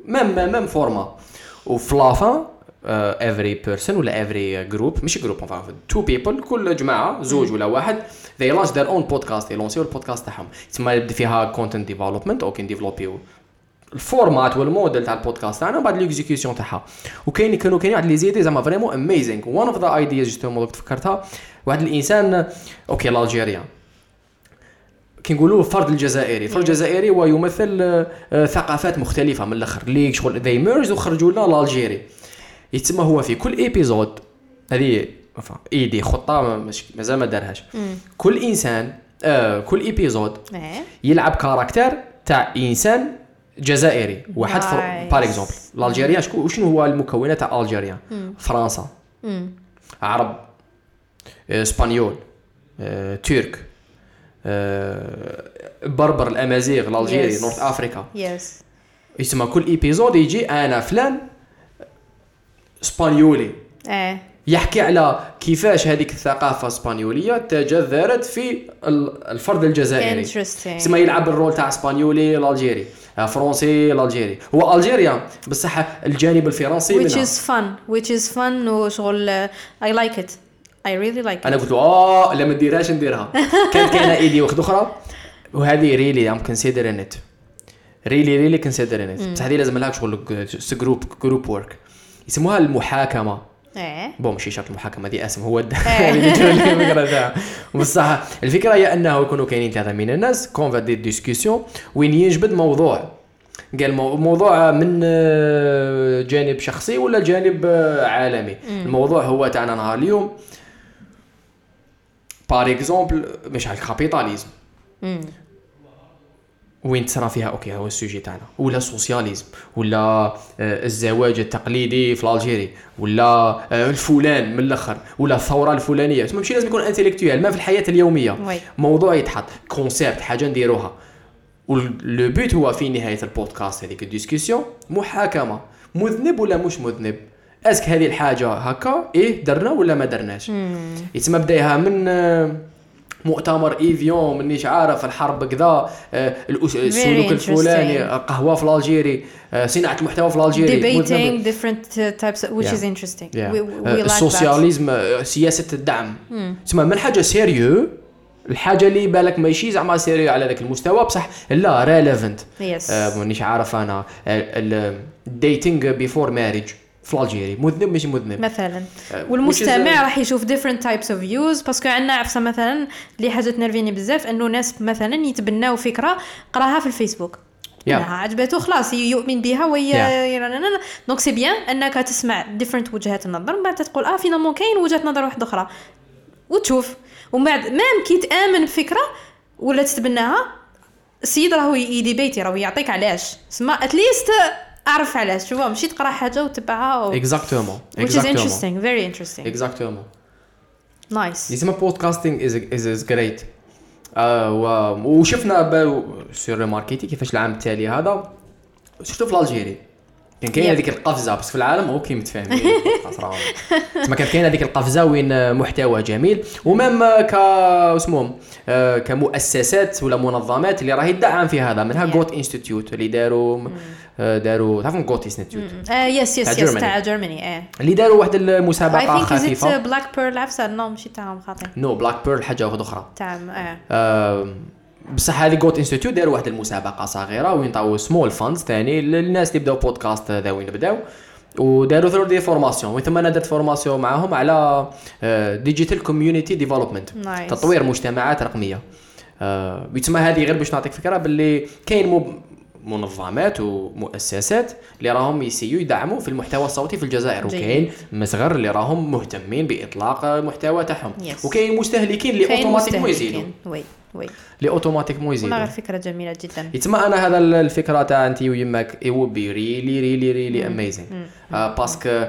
même même format وفي la fin every person ولا every group ماشي group two people كل جماعة زوج ولا واحد they launch their own podcast يلونسيو البودكاست تاعهم. تسمى يبدا فيها content development أو كين ديفلوبيو ال format والموديل تاع البودكاست تاعنا بعد l'exécution تاعها. وكاين كانوا كاين واحد لي زيدي زعما vraiment amazing one of the ideas justement donc تفكرتها واحد الإنسان okay l'Algérien كي نقولوا الفرد الجزائري. الفرد الجزائري هو يمثل آه، ثقافات مختلفة من الأخر. اللي شغل they merge وخرجوا لنا l'Algérien. يتسمى هو في كل episode هذه enfin، idée خطة مازال ما دارهاش. كل إنسان آه كل episode. يلعب character تاع إنسان جزائري. واحد فر... par exemple l'Algérien شكون شنو هو المكونات تاع l'Algérien فرنسا. عرب. آه، إسبانيول. آه، ترك. آه، بربر الأمازيغ l'Algérien Yes. North Africa. Yes. يسمى كل episode يجي أنا فلان اسبانيولي. إيه. يحكي على كيفاش هذيك الثقافة الاسبانيوليه تجذرت في ال- الفرد الجزائري. سما يلعب ال rôle تاع اسبانيولي l'Algérien آه، فرنسي l'Algérien هو l'Algérien بصح الجانب الفرنسي which منها. is fun. Which is fun وشغل uh, I like it. I really like أنا it قلت له آه لا ما نديرهاش نديرها. كانت كاينة idée واحدة أخرى. وهذه really I'm considering it really really considering it بصح هذه لازم لها شغل group group work يسموها المحاكمة. إيه. bon ماشي شرط المحاكمة دي أسم. هو الفكرة تاعها بصح الفكرة هي أنه يكونوا كاينين ثلاثة من الناس qu'on fait des discussions وين يجبد موضوع. قال مو- موضوع من آه، جانب شخصي ولا جانب آه، عالمي. الموضوع هو تاعنا نهار اليوم. par exemple مش على ال capitalisme. وين تصرى فيها؟ okay هو ال sujet تاعنا. ولا ال socialisme ولا آه، الزواج التقليدي في l'Algérie ولا آه، الفلان من الأخر ولا الثورة الفلانية. ماشي لازم يكون intellectuel ما في الحياة اليومية. oui. موضوع يتحط concept حاجة نديروها. و le but هو في نهاية البودكاست هذيك ال discussion محاكمة. مذنب ولا مش مذنب؟ est-ce que هذه الحاجة هكا إيه درنا ولا ما درناش؟ يتسمى بدايها من آه، مؤتمر إيفيون منيش عارف الحرب كذا آه، السلوك الفلاني. آه، قهوة في l'Algérie آه، صناعة المحتوى في l'Algérie debating different uh, types which Yeah. is interesting. Yeah. we, آه، we like that. ال socialisme آه، سياسة الدعم. تسمى من حاجة sérieux؟ الحاجة اللي بالك ماشي زعما sérieux على ذاك المستوى بصح لا relevant yes. مانيش عارف أنا ال dating before marriage في l'Algérie مذنب ماشي مذنب. مثلا. آه، والمستمع راح يشوف different types of views parce que عندنا عفسة مثلا اللي حاجة تنرفيني بزاف إنه ناس مثلا يتبناو فكرة قراها في الفيسبوك. Yeah. عجبته خلاص يؤمن بها وهي Yeah. donc c'est bien إنك تسمع different وجهات النظر من بعد تقول آه finalement كاين وجهه نظر واحدة أخرى. وتشوف. ومن بعد même كي تآمن بفكره ولا تتبناها السيد راهو يديبيتي راهو يعطيك علاش. سما at least أعرف علاش. شوف مشي تقرا حاجة وتبعها و... exactement which is interesting. Very interesting. exactement nice. يسمى podcasting is is great وشفنا bien sûr ريماركيتي كيفاش العام التالي هذا. شفتو في l'Algérie كان كاين. هذيك القفزة بس في العالم هو كي متفاهمين تسمى كانت كاين هذيك القفزة وين محتوى جميل. و même ك اسمهم آه، كمؤسسات ولا منظمات اللي راهي تدعم في هذا. منها. جوت انستيتيوت اللي داروا آه، داروا تعرفون جوت انستيتيوت يس يس تاع يس. تاع جيرماني إيه. اللي داروا واحد المسابقة خفيفة. بلاك بيرل عفسة نو ماشي تاعهم خاطر. نو بلاك بيرل حاجة واحدة أخرى. تاع إيه بصح هذه جوت انستيتيوت داروا واحد المسابقة صغيرة وين طاو سمول فاندز ثاني للناس اللي بداو بودكاست ذا وين بداو. وداروا ثرو دي فورماسيون وين ثم أنا درت فورماسيون معاهم على digital community development. تطوير مجتمعات رقمية. آه، يتسمى هذه غير باش نعطيك فكرة باللي كاين منظمات ومؤسسات اللي راهم يسيو يدعموا في المحتوى الصوتي في الجزائر. وكاين مصغر اللي راهم مهتمين بإطلاق المحتوى تاعهم. وكاين مستهلكين اللي automatiquement يزيدوا. oui oui. اللي automatiquement والله يزيدوا غير فكرة جميلة جدا. يتما أنا هذا الفكرة تاع انت ويماك it would be really really really amazing. آه، parce que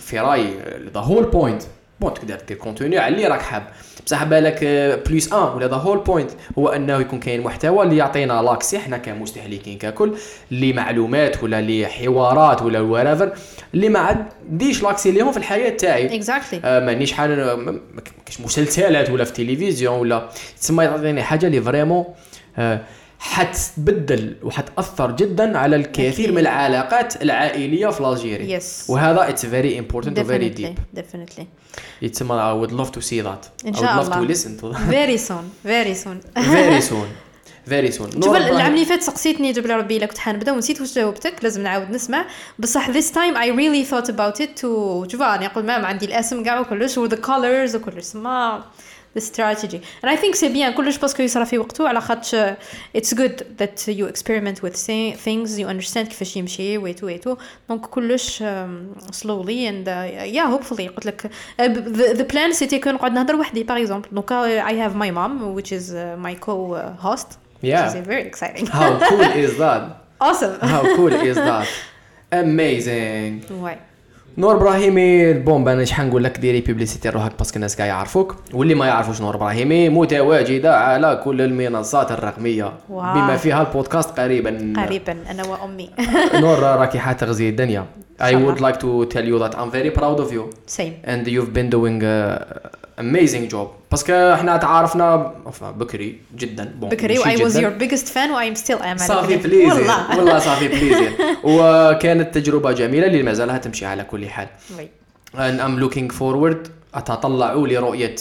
في رأيي the whole point bon تقدر دير contenu على اللي راك حاب. بصح بالك بلوس ان ولا the whole point هو أنه يكون كاين محتوى اللي يعطينا l'accès إحنا كمستهلكين ككل لمعلومات ولا لحوارات ولا ورافر اللي ما عنديش l'accès ليهم في الحياة تاعي. exactly آه، مانيش حال ما- كاش مسلسلات ولا في تلفزيون ولا. تسمى يعطيني حاجة اللي vraiment آه، حتبدل وحتأثر جدا على الكثير. من العلاقات العائلية في l'Algérie yes وهذا it's very important و very deep definitely يتسمى I would love to see that. إن I شاء would love to الله. listen to that. Very soon very soon. Very soon very soon. شوف العام. اللي فات سقسيتني جبل ربي إلا كنت حنبدأ ونسيت واش جاوبتك لازم نعاود نسمع. بصح this time I really thought about it و شوف راني نقول ما ما عندي الاسم كاع وكلش و the colors وكلش. سما the strategy and I think سي بيان كلش باسكو يصرى في وقته على خاطش it's good that you experiment with say- things you understand كيفاش يمشي ويتو ويتو دونك كلش um, slowly and uh, yeah hopefully قلت لك uh, the, the plan سيتي كو نقعد نهضر وحدي باغ اكزومبل دونك I have my mom which is uh, my co-host Yeah. which is very exciting how cool is that awesome how cool is that amazing واي نور إبراهيمي bon أنا شحال نقول لك ديري publicité روحك parce que الناس كاع يعرفوك. واللي ما يعرفوش نور إبراهيمي متواجده على كل المنصات الرقمية. wow. بما فيها البودكاست قريبا. قريبا أنا وأمي. نور راكي حتغزي الدنيا. I would like to tell you that I'm very proud of you. Same. And you've been doing uh, amazing job parce que إحنا تعارفنا بكري جدا bon بكري ماشي و I was جداً. your biggest fan و I'm still am على ça fait. plaisir والله والله ça fait plaisir وكانت تجربه جميله اللي مازالها تمشي على كل حال oui. and I'm looking forward أتطلع لرؤية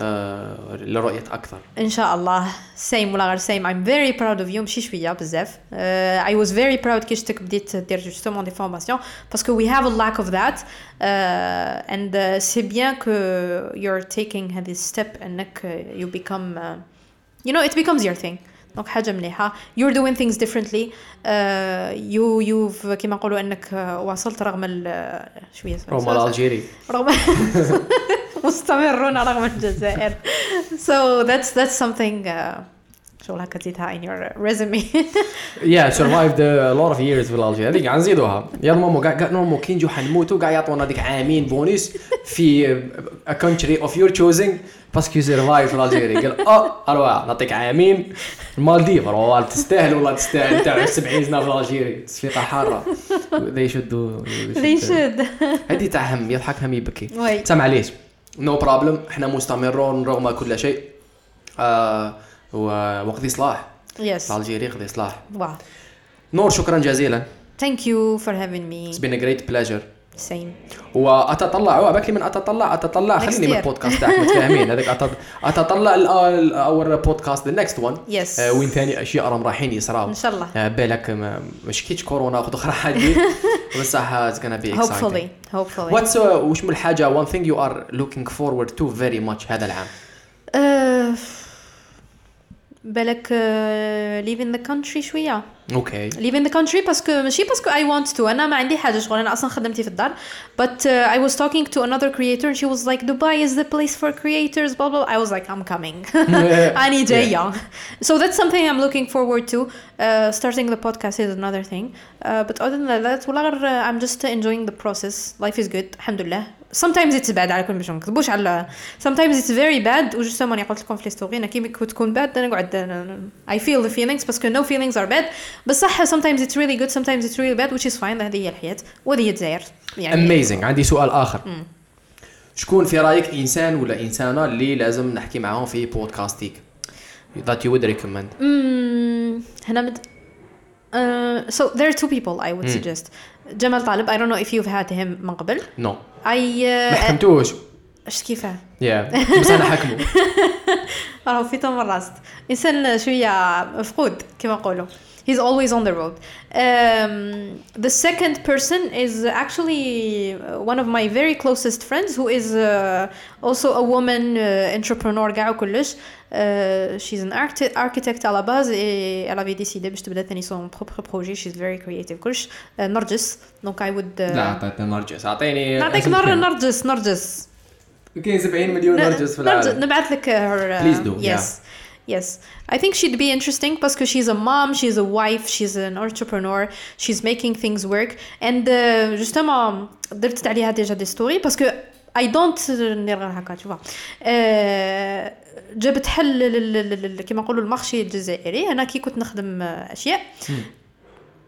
آه، آه، لرؤية أكثر ان شاء الله same ولا غير same I'm very proud of you ماشي شوية بزاف uh, I was very proud كي شفتك بديت دير justement formations parce que we have a lack of that uh, and uh, c'est bien que you're taking هذه step انك uh, you become uh, you know it becomes your thing دونك حاجة مليحه you're doing things differently uh, you you've كما نقولوا انك uh, واصلت رغم ال شوية رغم l'Algérie رغم مستمرون رغم الجزائر. So that's that's something uh, شغل هكا تزيدها in your resume. Yeah survived a lot of years في l'Algérie هذيك غنزيدوها. يا normal كاع كاع normal كي نجيو حنموتوا كاع يعطونا ديك عامين بونيس في a country of your choosing parce que survive في l'Algérie قال آه أروح نعطيك عامين. المالديف روح تستاهل والله تستاهل. تاع 70 سنة في l'Algérie تصفيقه حارة. They should do they should هذه تاع هم يضحك هم يبكي. سامع معليش no problem إحنا مستمرون رغم كل شيء. آه ووقت إصلاح. Yes. l'Algérie قضي إصلاح. wow نور شكرا جزيلا. Thank you for having It's me been a great pleasure. Same. وأتطلع. عباك من أتطلع. أتطلع خليني من. البودكاست تاعك متفاهمين هذاك أتطلع our podcast the next one Yes. وين ثاني؟ أشياء راهم رايحين يصراو. إن شاء الله. آه، بالك مش كيتش كورونا وخذ أخرى حاجة. بصح it's exciting. Hopefully hopefully. What's uh, وش من الحاجة؟ one thing you are looking forward to very much هذا العام؟ uh, بالك in the country شوية. اوكي live in the country باسكو ماشي باسكو I want to انا ما عندي حاجه شغل انا اصلا خدمتي في الدار but uh, I was talking to another creator and she was like Dubai is the place for creators blah blah I was like I'm coming أني جاية so that's something I'm looking forward to uh, starting the podcast is another thing uh, but other than that ولا غير uh, I'm just enjoying the process life is good الحمد لله sometimes it's bad على كل باش ما نكذبوش على sometimes it's very bad وجوستومون راني قلت لكم في الستوري انا كي تكون bad انا نقعد I feel the feelings باسكو no feelings are bad بصح sometimes it's really good sometimes it's really bad which is fine هذه هي الحياة. وهذه هي الجزائر يعني amazing. عندي سؤال آخر. شكون في رأيك إنسان ولا إنسانة اللي لازم نحكي معاهم في بودكاستيك؟ That you would recommend. Mm, هنا مد... Uh, so there are two people I would suggest. جمال طالب I don't know if you've had him من قبل. no. I ما uh, حكمتوش. إيش كيفاه؟ yeah. بس أنا حكمه. راهو في تم الراست. إنسان شوية مفقود كما نقولوا. he's always on the road um, the second person is actually uh, one of my very closest friends who is uh, also a woman uh, entrepreneur كاع وكلش uh, she's an architect, architect à la base et elle avait décidé باش تبدا ثاني son propre projet she's very creative كلش uh, نرجس donc I would uh, لا عطيتنا نرجس اعطيني نعطيك اسم نر كلمة. نرجس نرجس كاين 70 مليون نرجس في نرجس العالم نبعث لك her uh, Please do, yes Yes. I think she'd be interesting because she's a mom she's a wife she's an entrepreneur she's making things work. And uh, justement درت عليها déjà des stories parce que I don't ندير غير هكا uh, جابت حل كيما نقولوا ال marché الجزائري. أنا كي كنت نخدم أشياء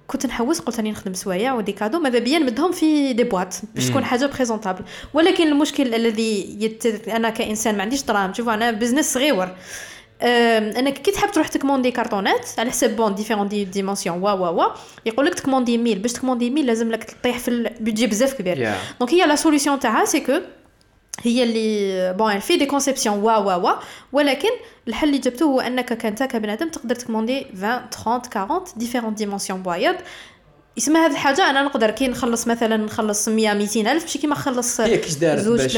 كنت نحوس قلت راني نخدم سوايع و des cadeaux ماذا بيا نمدهم في des boîtes باش تكون حاجة présentable ولكن المشكل الذي يت... أنا كإنسان ما عنديش دراهم شوف أنا business صغيور أم، أنك كي تحب تروح تكموندي كارطونات على حساب bon différents des dimensions وا وا وا. يقول لك تكموندي mille. باش تكموندي mille لازم لك تطيح في ال budget بزاف كبير. دونك هي لا سوليسيون تاعها سي كو هي اللي بون في دي كونسيبسيون وا وا وا. ولكن الحل اللي جبته هو أنك كأنت كبنادم تقدر تكموندي 20 30 40 ديفيرون ديمونسيون بوايض اسمها هذه الحاجة أنا نقدر كي نخلص مثلا نخلص 100 200 ألف ماشي كيما نخلص هي كيش دارت باش.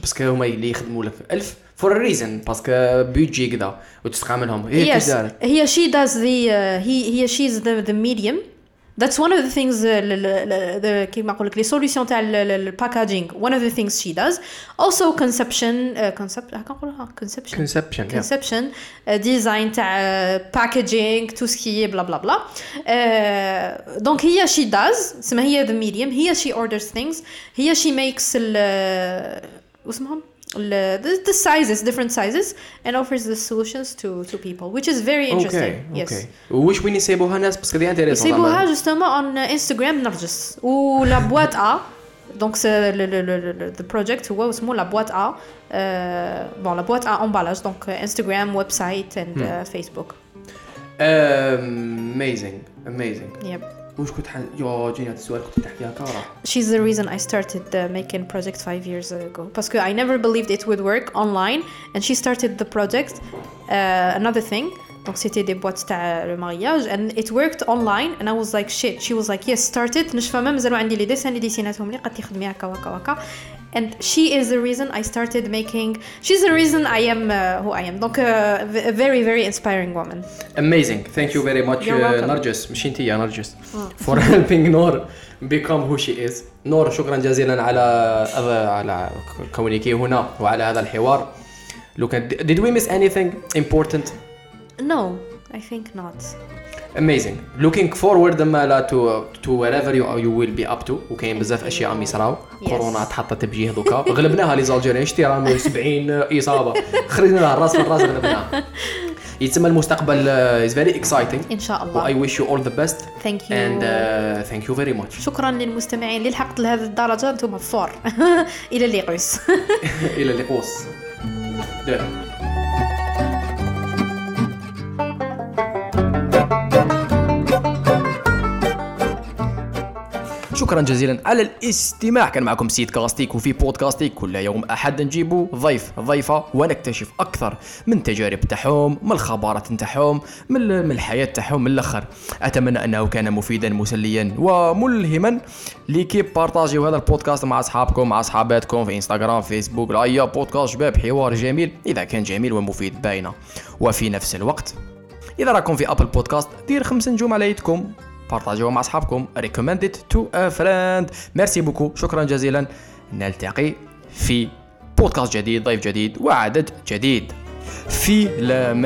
باسكو هما اللي يخدموا لك 1000 فور ريزن باسكو بيجي كذا وتستعملهم. هي كيش yes دارت. هي she does the uh, he he she's the the medium. That's one of the things uh, كيما نقول لك لي سوليسيون تاع الباكاجينغ one of the things she does also conception uh, concept هكا نقولها conception كونسبشن conception uh, design تاع uh, packaging tout ce qui est bla bla bla uh, donc هي she does اسمها هي the medium هي she orders things هي she makes ال واسمهم the, the sizes different sizes and offers the solutions to to people which is very interesting أوكي yes أوكي وش وين يسيبوها الناس باسكو دي انتيريسون يسيبوها justement on Instagram نرجس و la boîte A donc c'est le, le, le, le, the project هو اسمه la boîte A euh, bon la boîte A emballage donc euh, Instagram website and uh, Facebook اميزنج اميزنج yep وش كنت ح... يا جيني هذا السؤال كنت تحكيها كاره she's the reason I started uh, making project five years ago parce que I never believed it would work online and she started the project uh, another thing donc c'était des boîtes تاع le mariage and it worked online and I was like shit she was like yes start it نشفى ما مازالوا عندي لي ديسان اللي ديسيناتهم لي قالت لي خدمي هكا وهكا وهكا and she is the reason I started making she's the reason I am uh, who I am donc uh, a very very inspiring woman اميزنج ثانك يو فيري ماتش You're welcome. نرجس مش انت يا نرجس فور هيلبينج نور بيكم هو شي از نور شكرا جزيلا على على كونك هنا وعلى هذا الحوار لو كان did we miss anything important no I think not. Amazing. Looking forward اما لا to to wherever you, you will be up to. وكاين بزاف أشياء عم يصراو. Yes. كورونا تحطت بجيه دوكا. غلبناها les Algériens شتي راهم 70 إصابة. خرجنا لها الراس الراس غلبناها. يتسمى المستقبل is very exciting إن شاء و الله I wish you all the best. Thank you. And uh, thank you very much. شكرا للمستمعين. اللي لحقت لهذه الدرجة أنتم فور إلى اللقاء. إلى اللقاء. شكرا جزيلا على الاستماع. كان معكم سيد كاستيك وفي بودكاستيك. كل يوم أحد نجيبوا ضيف ضيفة ونكتشف أكثر من تجارب تاعهم من الخبرات تاعهم من من الحياة تاعهم من الآخر. أتمنى أنه كان مفيدا مسليا وملهما l'équipe بارطاجيو هذا البودكاست مع أصحابكم مع أصحاباتكم في إنستغرام فيسبوك لايا بودكاست شباب حوار جميل. إذا كان جميل ومفيد باينة. وفي نفس الوقت إذا راكم في أبل بودكاست دير خمس نجوم على يدكم بارطاجيوه مع أصحابكم. It to a friend. merci beaucoup شكرا جزيلا. نلتقي في بودكاست جديد ضيف جديد وعدد جديد. في الامان